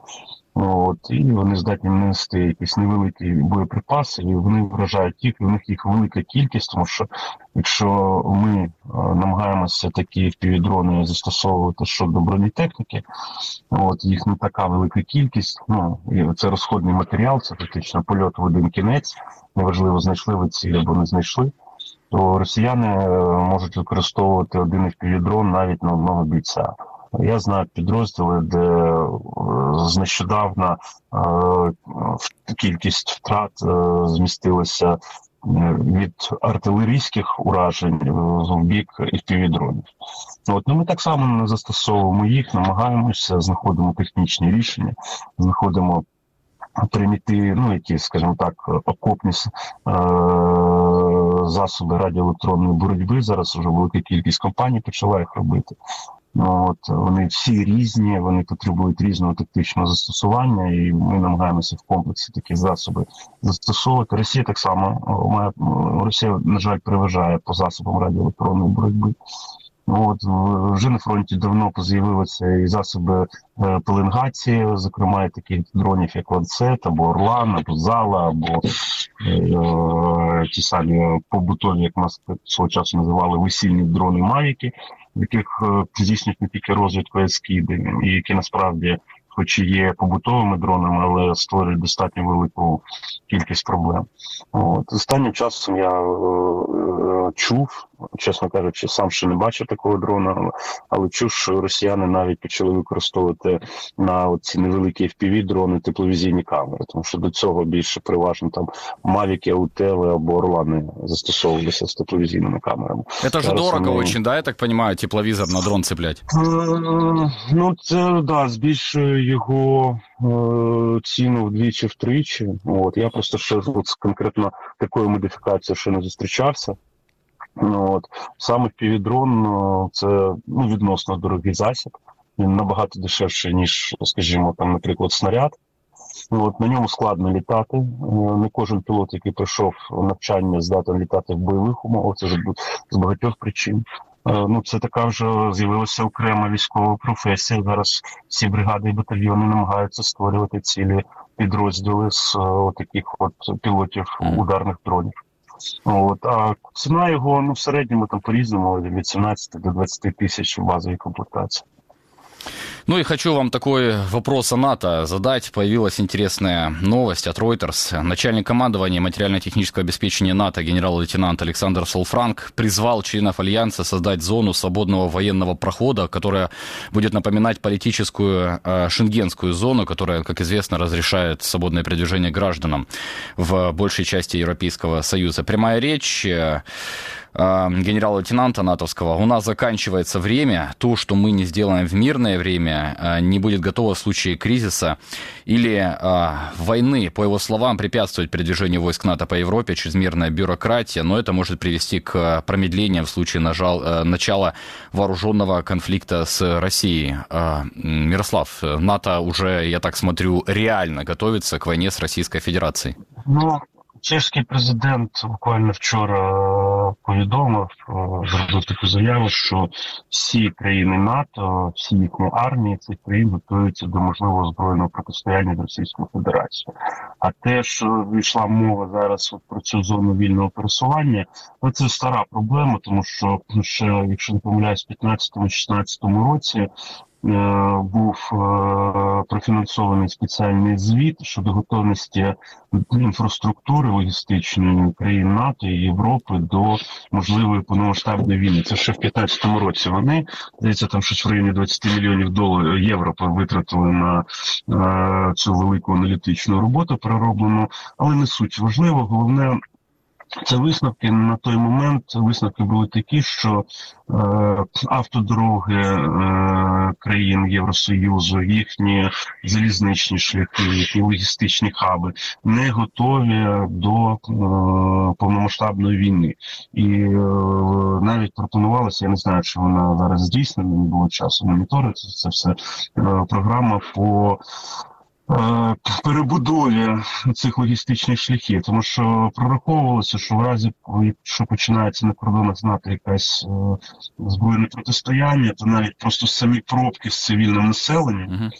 От, і вони здатні нести якісь невеликі боєприпаси, і вони вражають їх, і в них їх велика кількість, тому що якщо ми е, намагаємося такі півдрони застосовувати щодо бронетехніки, от їх не така велика кількість. Ну і це розходний матеріал, це фактично польот в один кінець. Неважливо, знайшли ви ціль або не знайшли. То росіяни е, можуть використовувати один півдрон навіть на одного бійця. Я знаю підрозділи, де е, нещодавно е, кількість втрат е, змістилася від артилерійських уражень в бік FPV-дронів. От ну ми так само не застосовуємо їх, намагаємося, знаходимо технічні рішення, знаходимо приміти, ну які, скажімо так, окопні е, засоби радіоелектронної боротьби. Зараз вже велика кількість компаній почала їх робити. Ну, От вони всі різні, вони потребують різного тактичного застосування, і ми намагаємося в комплексі такі засоби застосовувати. Росія так само має Росія, на жаль, переважає по засобам радіоелектронної боротьби. Ну, От вже на фронті давно з'явилися і засоби е, пеленгації, зокрема і таких дронів, як Ланцет, або Орлан, або Зала, або е, е, ті самі побутові, як нас свого часу називали весільні дрони Мавіки, яких е, здійснюють не тільки розвідку а й скиди, і які насправді, хоч і є побутовими дронами, але створюють достатньо велику кількість проблем. От останнім часом я е, е, чув, чесно кажучи, сам ще не бачив такого дрона, але, чув, що росіяни навіть почали використовувати на ці невеликі fpv дрони тепловізійні камери, тому що до цього більше переважно там Мавіки, Аутели або Орлани застосовувалися з тепловізійними камерами. Же Зараз дорого вони- очень, да, я так понимаю, тепловизор на дрон цеплять? Е, Ну, це да, збільшує його е, ціну вдвічі втричі. От я просто ще з конкретно такою модифікацією ще не зустрічався. Ну, От саме півдрон це ну, відносно дорогий засіб. Він набагато дешевший, ніж, скажімо, там, наприклад, снаряд. Ну, От на ньому складно літати. Е, Не кожен пілот, який пройшов навчання, здатен літати в бойових умовах. Це з з багатьох причин. Е, Ну, це така вже з'явилася окрема військова професія. Зараз всі бригади і батальйони намагаються створювати цілі підрозділи з е, таких от пілотів ударних дронів. От, а ціна його ну, в середньому там по-різному від 17 до 20 тисяч в базовій комплектації. Ну и хочу вам такой вопрос о НАТО задать. Появилась интересная новость от Reuters. Начальник командования материально-технического обеспечения НАТО генерал-лейтенант Александр Солфранк призвал членов Альянса создать зону свободного военного прохода, которая будет напоминать политическую э, шенгенскую зону, которая, как известно, разрешает свободное передвижение гражданам в большей части Европейского Союза. Прямая речь э, генерал-лейтенанта натовского, у нас заканчивается время, то, что мы не сделаем в мирное время, не будет готово в случае кризиса или войны. По его словам, препятствует передвижению войск НАТО по Европе чрезмерная бюрократия, но это может привести к промедлению в случае нажал, начала вооруженного конфликта с Россией. Мирослав, НАТО уже, я так смотрю, реально готовится к войне с Российской Федерацией. Ну, Чеський президент буквально вчора повідомив, зробив таку заяву, що всі країни НАТО, всі їхні армії цих країн готуються до можливого збройного протистояння з Російською Федерацією. А те, що війшла мова зараз про цю зону вільного пересування, це стара проблема, тому що ще, якщо не помиляюсь, в 15-16 році був профінансований спеціальний звіт щодо готовності інфраструктури логістичної країн НАТО і Європи до можливої повномасштабної війни. Це ще в 2015 році. Вони здається, там щось в районі 20 мільйонів доларів євро витратили на цю велику аналітичну роботу пророблену, але не суть важливо. Головне. Це висновки на той момент. Висновки були такі, що е, автодороги е, країн Євросоюзу, їхні залізничні шляхи, їхні логістичні хаби не готові до е, повномасштабної війни, і е, навіть пропонувалося. Я не знаю, чи вона зараз здійснена, не було часу моніторити це все. Е, програма по перебудові цих логістичних шляхів, тому що прораховувалося, що в разі, якщо починається на кордонах знати якась е, збройне протистояння, то навіть просто самі пробки з цивільним населенням uh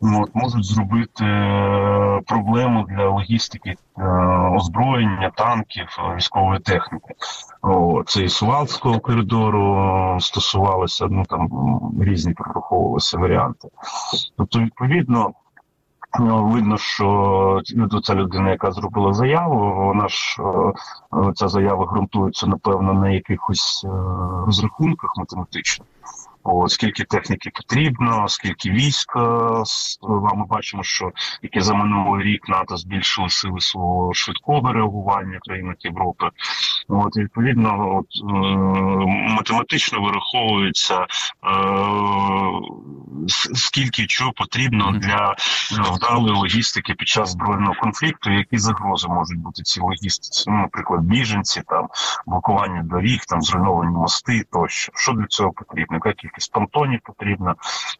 -huh. от, можуть зробити е, проблему для логістики е, озброєння, танків, військової техніки. О, це і Сувалського коридору стосувалося, ну там різні прораховувалися варіанти. Тобто, відповідно. Ну, видно, що ну, ця людина, яка зробила заяву, вона ж ця заява ґрунтується, напевно, на якихось розрахунках математичних. Скільки техніки потрібно, скільки військ ми бачимо, що які за минулий рік НАТО збільшили сили свого швидкого реагування в країнах Європи. От відповідно, от е, математично вираховується е, скільки чого потрібно для вдалої логістики під час збройного конфлікту, які загрози можуть бути ці логістиці. Ну, наприклад, біженці, там блокування доріг, там зруйновані мости тощо. Що для цього потрібно? Яка кількість понтонів потрібна,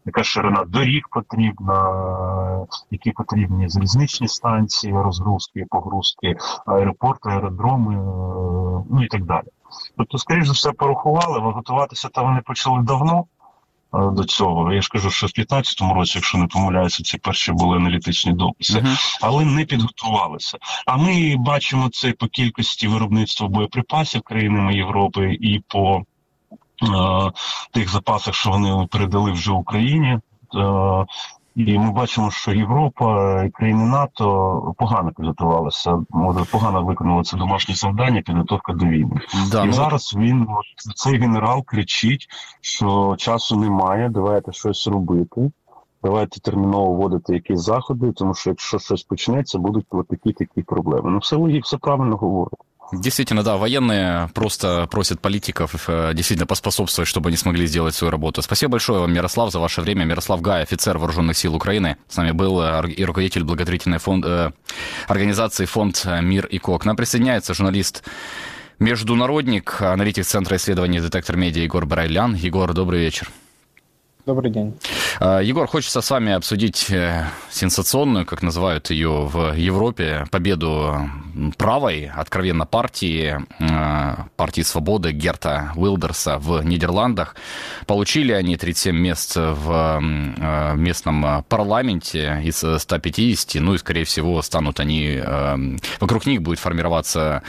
яка ширина доріг потрібна, які потрібні залізничні станції, розгрузки, погрузки, аеропорти, аеродроми, ну і так далі. Тобто, скоріш за все, порахували, готуватися там вони почали давно. До цього я ж кажу, що в 15-му році, якщо не помиляюся, ці перші були аналітичні дописи, uh-huh. але не підготувалися. А ми бачимо це по кількості виробництва боєприпасів країнами Європи і по е, тих запасах, що вони передали вже Україні. Е, і ми бачимо, що Європа і країни НАТО погано підготувалися, може погано виконували це домашнє завдання, підготовка до війни. Да, і ну... зараз він цей генерал кричить, що часу немає, давайте щось робити. Давайте терміново вводити якісь заходи, тому що якщо щось почнеться, будуть такі такі проблеми. Ну все логік, все правильно говорить. Действительно, да, военные просто просят политиков э, действительно поспособствовать, чтобы они смогли сделать свою работу. Спасибо большое вам, Мирослав, за ваше время. Мирослав Гай, офицер Вооруженных сил Украины. С нами был э, и руководитель благотворительной фонд, э, организации «Фонд Мир и КО». К нам присоединяется журналист Международник, аналитик Центра исследований «Детектор медиа» Егор Брайлян. Егор, добрый вечер. Добрый день. Егор, хочется с вами обсудить сенсационную, как называют ее в Европе, победу правой, откровенно партии, партии свободы Герта Уилдерса в Нидерландах. Получили они 37 мест в местном парламенте из 150, ну и, скорее всего, станут они, вокруг них будет формироваться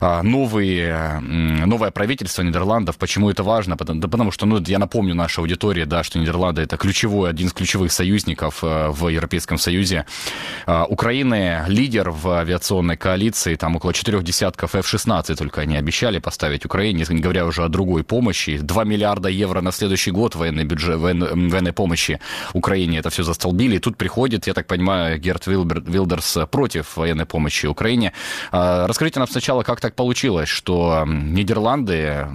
новые, новое правительство Нидерландов. Почему это важно? Да потому что, ну, я напомню нашей аудитории, да, что Нидерланды это ключевой, один из ключевых союзников э, в Европейском Союзе. Э, Украины лидер в авиационной коалиции, там около четырех десятков F-16 только они обещали поставить Украине, не говоря уже о другой помощи. 2 миллиарда евро на следующий год военной, бюджет, военной помощи Украине это все застолбили. И тут приходит, я так понимаю, Герт Вилдерс против военной помощи Украине. Расскажите нам сначала, как так получилось, что Нидерланды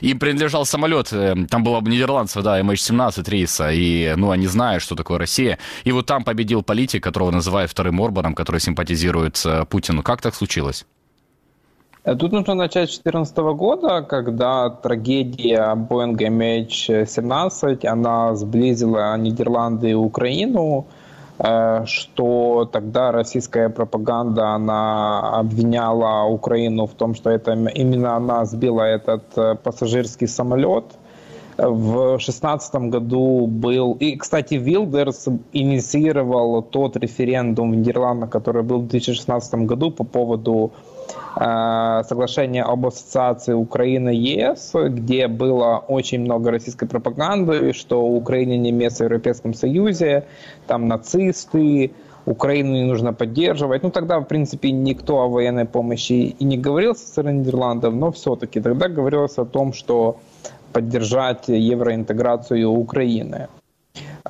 им принадлежал самолет, э, там было нидерландцев, да, MH17 рейса, и, ну, они знают, что такое Россия. И вот там победил политик, которого называют вторым Орбаном, который симпатизирует э, Путину. Как так случилось? Э, тут нужно начать с 2014 года, когда трагедия Боинга MH17, она сблизила Нидерланды и Украину, что тогда российская пропаганда, она обвиняла Украину в том, что это именно она сбила этот э, пассажирский самолет. В 2016 году был... И, кстати, Вилдерс инициировал тот референдум в Нидерландах, который был в 2016 году по поводу Э, соглашение об ассоциации Украины-ЕС, где было очень много российской пропаганды, что Украина не место в Европейском Союзе, там нацисты, Украину не нужно поддерживать. Ну, тогда, в принципе, никто о военной помощи и не говорил со стороны Нидерландов, но все-таки тогда говорилось о том, что поддержать евроинтеграцию Украины.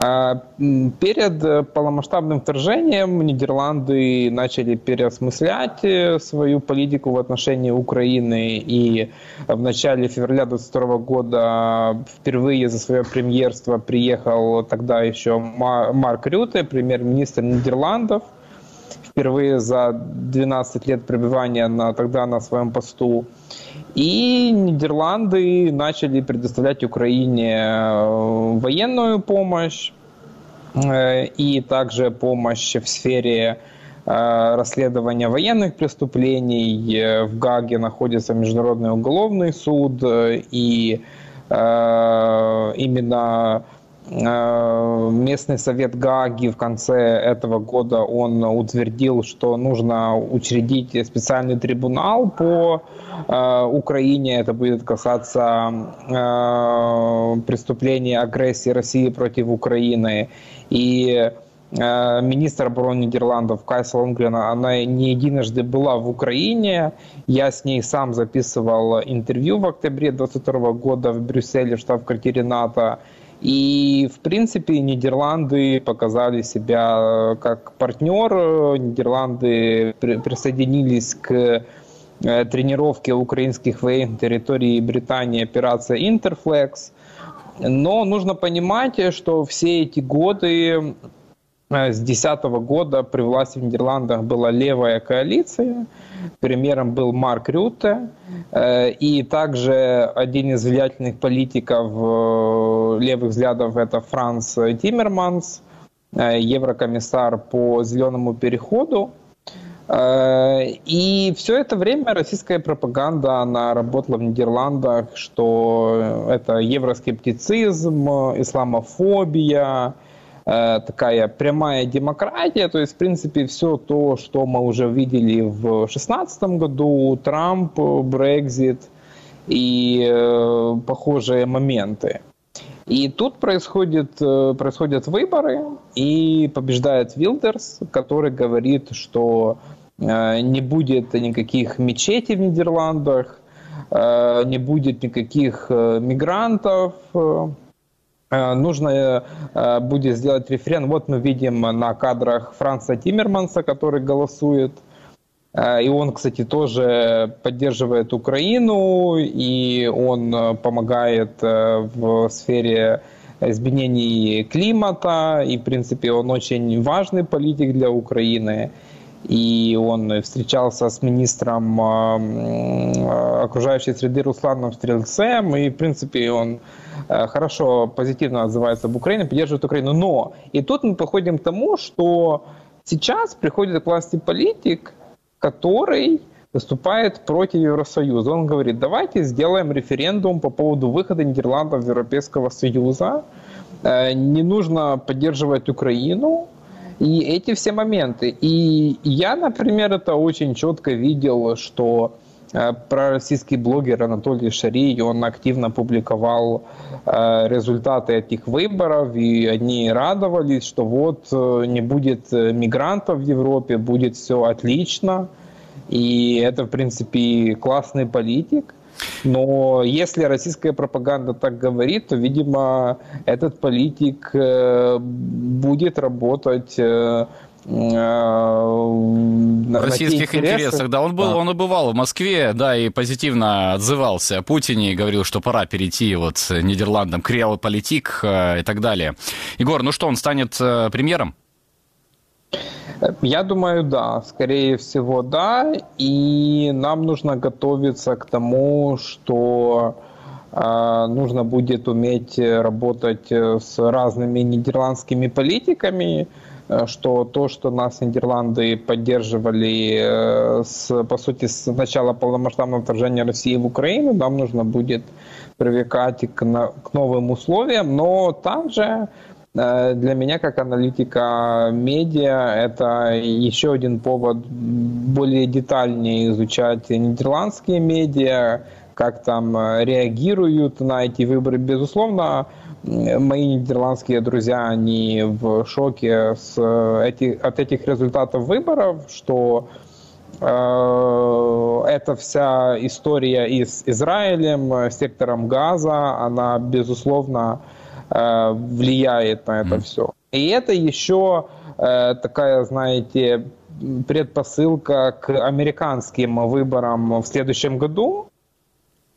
А, перед э, полномасштабным вторжением Нидерланды начали переосмыслять э, свою политику в отношении Украины и в начале февраля 2022 года впервые за свое премьерство приехал тогда еще Марк Рюте, премьер-министр Нидерландов, впервые за 12 лет пребывания на, тогда на своем посту. И Нидерланды начали предоставлять Украине э, военную помощь э, и также помощь в сфере э, расследования военных преступлений. В Гаге находится Международный уголовный суд, и именно местный совет Гаги в конце этого года он утвердил, что нужно учредить специальный трибунал по э, Украине. Это будет касаться э, преступлений агрессии России против Украины. И министр обороны Нидерландов Кайс Лонгрен, она не единожды была в Украине. Я с ней сам записывал интервью в октябре 2022 года в Брюсселе, штаб-квартире НАТО. И, в принципе, Нидерланды показали себя как партнер. Нидерланды присоединились к э, тренировке украинских военных территорий Британии операция «Интерфлекс». Но нужно понимать, что все эти годы Э, с 2010 года при власти в Нидерландах была левая коалиция. Премьером был Марк Рютте. Э, и также один из влиятельных политиков э, левых взглядов это Франц Тиммерманс, еврокомиссар по зеленому переходу. И все это время российская пропаганда, она работала в Нидерландах, что это евроскептицизм, исламофобия, Э, такая прямая демократия, то есть, в принципе, все то, что мы уже видели в 2016 году, Трамп, Брекзит и э, похожие моменты. И тут происходит, э, происходят выборы, и побеждает Вилдерс, который говорит, что э, не будет никаких мечетей в Нидерландах, не будет никаких мигрантов, Э, нужно э, будет сделать референдум. Вот мы видим на кадрах Франца Тиммерманса, который голосует. Э, и он, кстати, тоже поддерживает Украину, и он помогает в сфере изменений климата, и, в принципе, он очень важный политик для Украины. И он встречался с министром окружающей среды Русланом Стрельцем, и, в принципе, он Э, хорошо, позитивно отзывается об Украине, поддерживает Украину. Но и тут мы подходим к тому, что сейчас приходит к власти политик, который выступает против Евросоюза. Он говорит, давайте сделаем референдум по поводу выхода Нидерландов из Европейского Союза. Э, не нужно поддерживать Украину. И эти все моменты. И я, например, это очень четко видел, что пророссийский блогер Анатолий Шари, он активно публиковал результаты этих выборов, и они радовались, что вот не будет мигрантов в Европе, будет все отлично, и это, в принципе, классный политик. Но если российская пропаганда так говорит, то, видимо, этот политик э, будет работать э, э, в российских интересах. интересах. Да, он был, а. он и бывал в Москве, да, и позитивно отзывался о Путине и говорил, что пора перейти вот Нидерландам к реал-политик и так далее. Егор, ну что, он станет премьером? Я думаю, да, скорее всего, да. И нам нужно готовиться к тому, что э, нужно будет уметь работать с разными нидерландскими политиками, э, что то, что нас Нидерланды поддерживали, э, с, по сути, с начала полномасштабного вторжения России в Украину, нам нужно будет привлекать к, к новым условиям, но также Э, для меня, как аналитика медиа, это еще один повод более детальнее изучать нидерландские медиа, как там э, реагируют на эти выборы. Безусловно, мои нидерландские друзья, они в шоке с э, эти, от этих результатов выборов, что э, эта вся история и с Израилем, сектором Газа, она, безусловно, Э, влияет на это mm. все. И это еще э, такая, знаете, предпосылка к американским выборам в следующем году,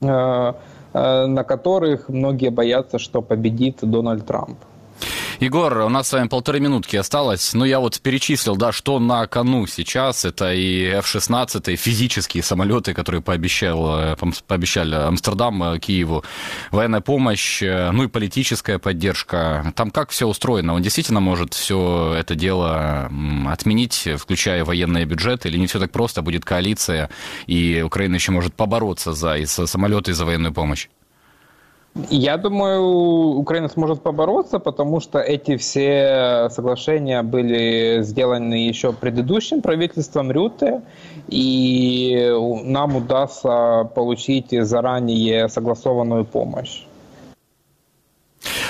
э, на которых многие боятся, что победит Дональд Трамп. Егор, у нас с вами полторы минутки осталось. Ну, я вот перечислил, да, что на кону сейчас. Это и F-16, физические самолеты, которые пообещал, э, пообещали Амстердам, э, Киеву, военная помощь, э, ну и политическая поддержка. Там как все устроено? Он действительно может все это дело отменить, включая военные бюджеты, или не все так просто, будет коалиция, и Украина еще может побороться за и самолеты, и за военную помощь? Я думаю, Украина сможет побороться, потому что эти все соглашения были сделаны еще предыдущим правительством Рюте, и нам удастся получить заранее согласованную помощь.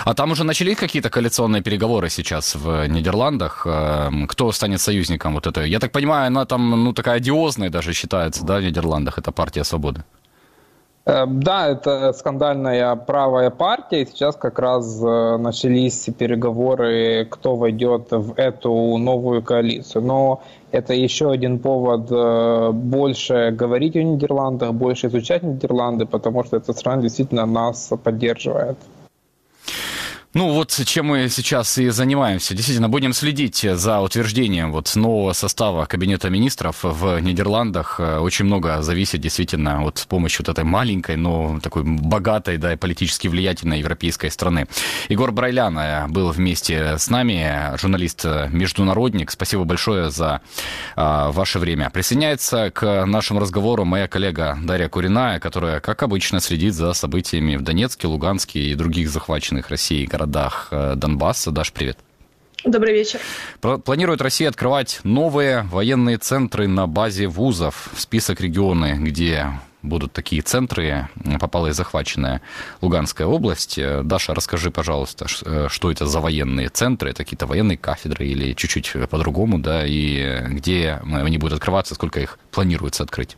А там уже начались какие-то коалиционные переговоры сейчас в Нидерландах? Эм, кто станет союзником вот этой? Я так понимаю, она там ну, такая одиозная даже считается, да, в Нидерландах, это партия свободы. Э, да, это скандальная правая партия. Сейчас как раз э, начались переговоры, кто войдет в эту новую коалицию. Но это еще один повод э, больше говорить о Нидерландах, больше изучать Нидерланды, потому что эта страна действительно нас поддерживает. Ну вот чем мы сейчас и занимаемся. Действительно, будем следить за утверждением вот нового состава Кабинета министров в Нидерландах. Очень много зависит действительно от помощи вот этой маленькой, но такой богатой, да, и политически влиятельной европейской страны. Егор Брайлян э, был вместе с нами, журналист-международник. Спасибо большое за а, ваше время. Присоединяется к нашему разговору моя коллега Дарья Куриная, которая, как обычно, следит за событиями в Донецке, Луганске и других захваченных Россией городах городах э, Донбасса. Даш, привет. Добрый вечер. Планирует Россия открывать новые военные центры на базе вузов. В список регионы, где будут такие центры, попала и захваченная Луганская область. Э, Даша, расскажи, пожалуйста, э, что это за военные центры? Это какие-то военные кафедры или чуть-чуть по-другому, да? И где они будут открываться, сколько их планируется открыть?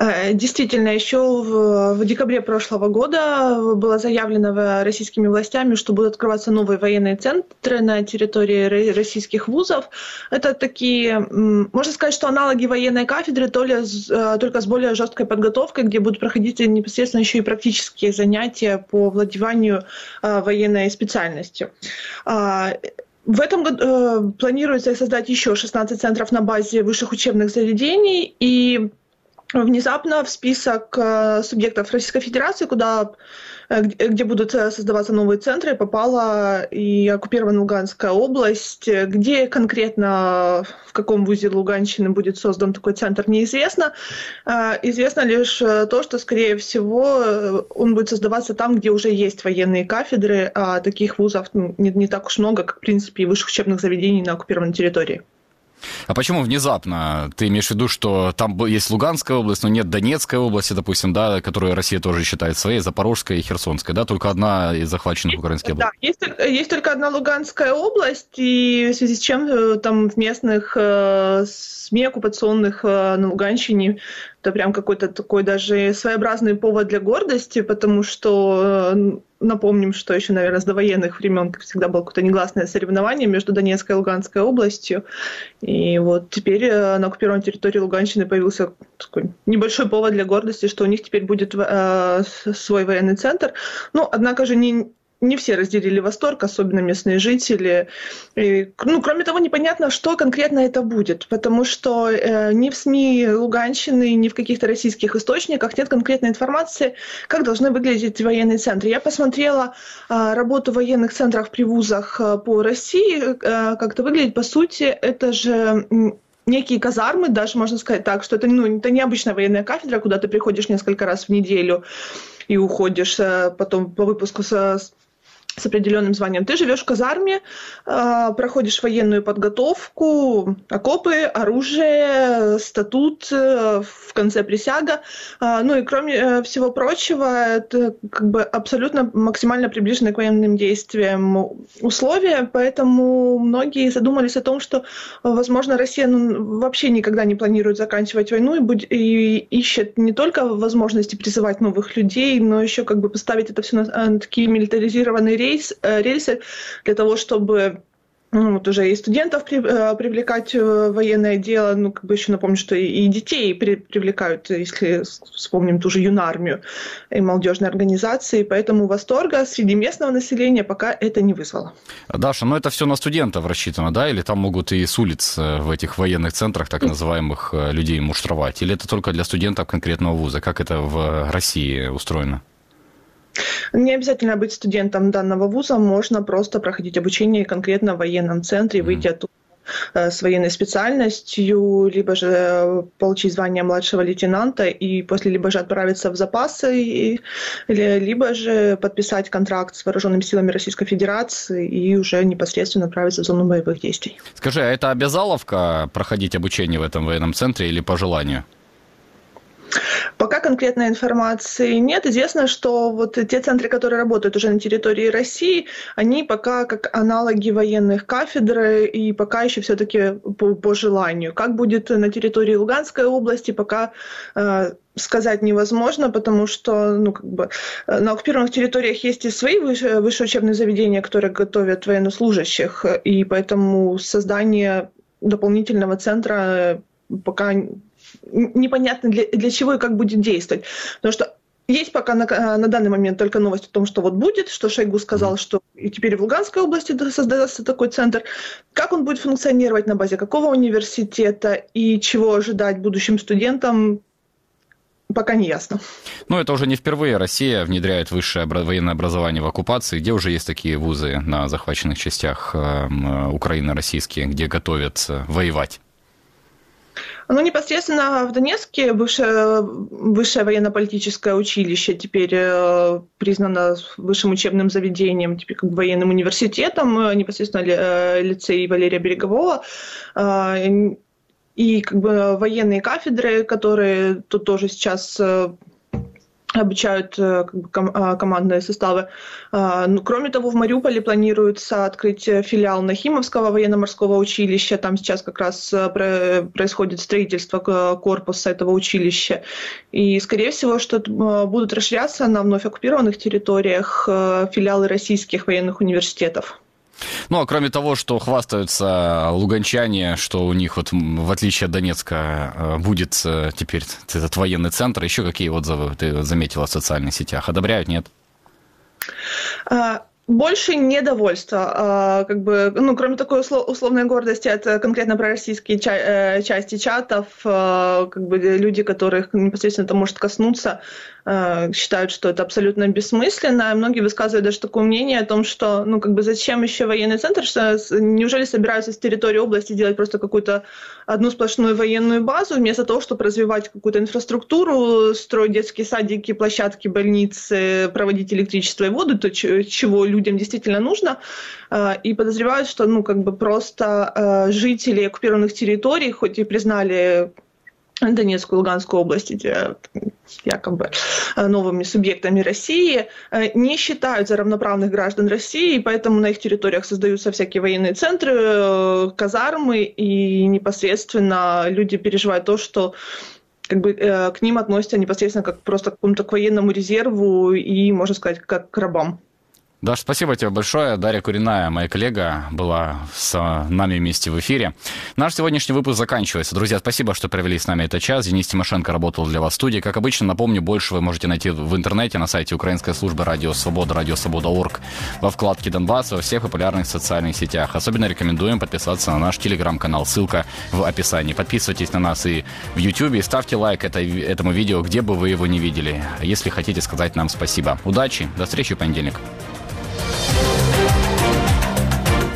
Э, действительно, еще в, в декабре прошлого года было заявлено российскими властями, что будут открываться новые военные центры на территории российских вузов. Это такие, можно сказать, что аналоги военной кафедры, то ли, э, только с более жесткой подготовкой, где будут проходить непосредственно еще и практические занятия по владеванию э, военной специальностью. А, в этом году планируется создать еще 16 центров на базе высших учебных заведений, и внезапно в список э, субъектов Российской Федерации, куда, э, где будут э, создаваться новые центры, попала и оккупированная Луганская область. Где конкретно, в каком вузе Луганщины будет создан такой центр, неизвестно. Известно лишь то, что, скорее всего, он будет создаваться там, где уже есть военные кафедры, а таких вузов не, не так уж много, как, в принципе, и высших учебных заведений на оккупированной территории. А почему внезапно? Ты имеешь в виду, что там есть Луганская область, но нет Донецкой области, допустим, да, которую Россия тоже считает своей, Запорожская и Херсонская, да, только одна из захваченных украинских областей? Да, есть, есть только одна Луганская область, и в связи с чем э, там в местных э, СМИ оккупационных э, на Луганщине это прям какой-то такой даже своеобразный повод для гордости, потому что э, напомним, что еще, наверное, с довоенных времен, всегда, было какое-то негласное соревнование между Донецкой и Луганской областью. И вот теперь э, на оккупированной территории Луганщины появился такой небольшой повод для гордости, что у них теперь будет э, свой военный центр. Ну, однако же не, не все разделили восторг, особенно местные жители. И, ну, кроме того, непонятно, что конкретно это будет, потому что э, ни в СМИ Луганщины, ни в каких-то российских источниках нет конкретной информации, как должны выглядеть военные центры. Я посмотрела э, работу военных центров при вузах э, по России, э, как это выглядит. По сути, это же некие казармы, даже можно сказать так, что это, ну, это необычная военная кафедра, куда ты приходишь несколько раз в неделю и уходишь э, потом по выпуску со с определенным званием. Ты живешь в казарме, а, проходишь военную подготовку, окопы, оружие, статут, э, в конце присяга. А, ну и кроме э, всего прочего, это как бы абсолютно максимально приближенные к военным действиям условия, поэтому многие задумались о том, что, возможно, Россия ну, вообще никогда не планирует заканчивать войну и, будь, и ищет не только возможности призывать новых людей, но еще как бы поставить это все на, на такие милитаризированные рейсы, рейс, э, рельсы для того, чтобы ну, вот уже и студентов при, э, привлекать в военное дело, ну, как бы еще напомню, что и, и детей при, привлекают, если вспомним ту же юнармию и молодежные организации, поэтому восторга среди местного населения пока это не вызвало. Даша, ну это все на студентов рассчитано, да, или там могут и с улиц э, в этих военных центрах, так называемых, людей муштровать, или это только для студентов конкретного вуза, как это в России устроено? Не обязательно быть студентом данного вуза, можно просто проходить обучение конкретно в военном центре, выйти оттуда э, с военной специальностью, либо же получить звание младшего лейтенанта и после либо же отправиться в запасы, и, либо же подписать контракт с вооруженными силами Российской Федерации и уже непосредственно отправиться в зону боевых действий. Скажи, а это обязаловка проходить обучение в этом военном центре или по желанию? Пока конкретной информации нет. Известно, что вот те центры, которые работают уже на территории России, они пока как аналоги военных кафедр и пока еще все-таки по, по желанию. Как будет на территории Луганской области, пока э, сказать невозможно, потому что ну, как бы, э, на оккупированных территориях есть и свои высшие, высшие учебные заведения, которые готовят военнослужащих, и поэтому создание дополнительного центра пока непонятно для, для чего и как будет действовать. Потому что есть пока на, на данный момент только новость о том, что вот будет, что Шойгу сказал, что и теперь в Луганской области создается такой центр. Как он будет функционировать на базе какого университета и чего ожидать будущим студентам, пока не ясно. Ну, это уже не впервые Россия внедряет высшее военное образование в оккупации, где уже есть такие вузы на захваченных частях эм, Украины российские, где готовят воевать. Ну, непосредственно в Донецке бывшее, высшее военно-политическое училище теперь э, признано высшим учебным заведением, теперь как военным университетом, э, непосредственно э, лицей Валерия Берегового. И как бы военные кафедры, которые тут тоже сейчас обучают э, а, командные составы. А, ну, кроме того, в Мариуполе планируется открыть филиал Нахимовского военно-морского училища. Там сейчас как раз э, происходит строительство корпуса этого училища. И, скорее всего, что будут расширяться на вновь оккупированных территориях э, филиалы российских военных университетов. Ну, а кроме того, что хвастаются луганчане, что у них вот, в отличие от Донецка, э, будет э, теперь этот военный центр, еще какие отзывы ты заметила в социальных сетях? Одобряют, нет? А, больше недовольства, а, как бы, ну, кроме такой условной гордости от э, конкретно пророссийские части чатов, как бы люди, которых непосредственно это может коснуться, э, считают, что это абсолютно бессмысленно. Многие высказывают даже такое мнение о том, что, ну, как бы зачем еще военный центр, что неужели собираются с территории области делать просто какую-то одну сплошную военную базу, вместо того, чтобы развивать какую-то инфраструктуру, строить детские садики, площадки, больницы, проводить электричество и воду, то, чего людям действительно нужно. Э, и подозревают, что, ну, как бы просто э, жители оккупированных территорий, хоть и признали Донецкую и Луганскую области якобы э, новыми субъектами России, э, не считаются равноправных граждан России, и поэтому на их территориях создаются всякие военные центры, э, казармы, и непосредственно люди переживают то, что как бы к ним относятся непосредственно как просто к какому-то к военному резерву и, можно сказать, как к рабам. Даш, спасибо тебе большое. Дарья Куриная, моя коллега, была с нами вместе в эфире. Наш сегодняшний выпуск заканчивается. Друзья, спасибо, что провели с нами этот час. Денис Тимошенко работал для вас в студии. Как обычно, напомню, больше вы можете найти в интернете на сайте Украинской службы Радио Свобода, Радио Свобода.орг во вкладке Донбасс во всех популярных социальных сетях. Особенно рекомендуем подписаться на наш телеграм-канал. Ссылка в описании. Подписывайтесь на нас и в YouTube, и ставьте лайк это, этому видео, где бы вы его не видели, если хотите сказать нам спасибо. Удачи, до встречи в понедельник.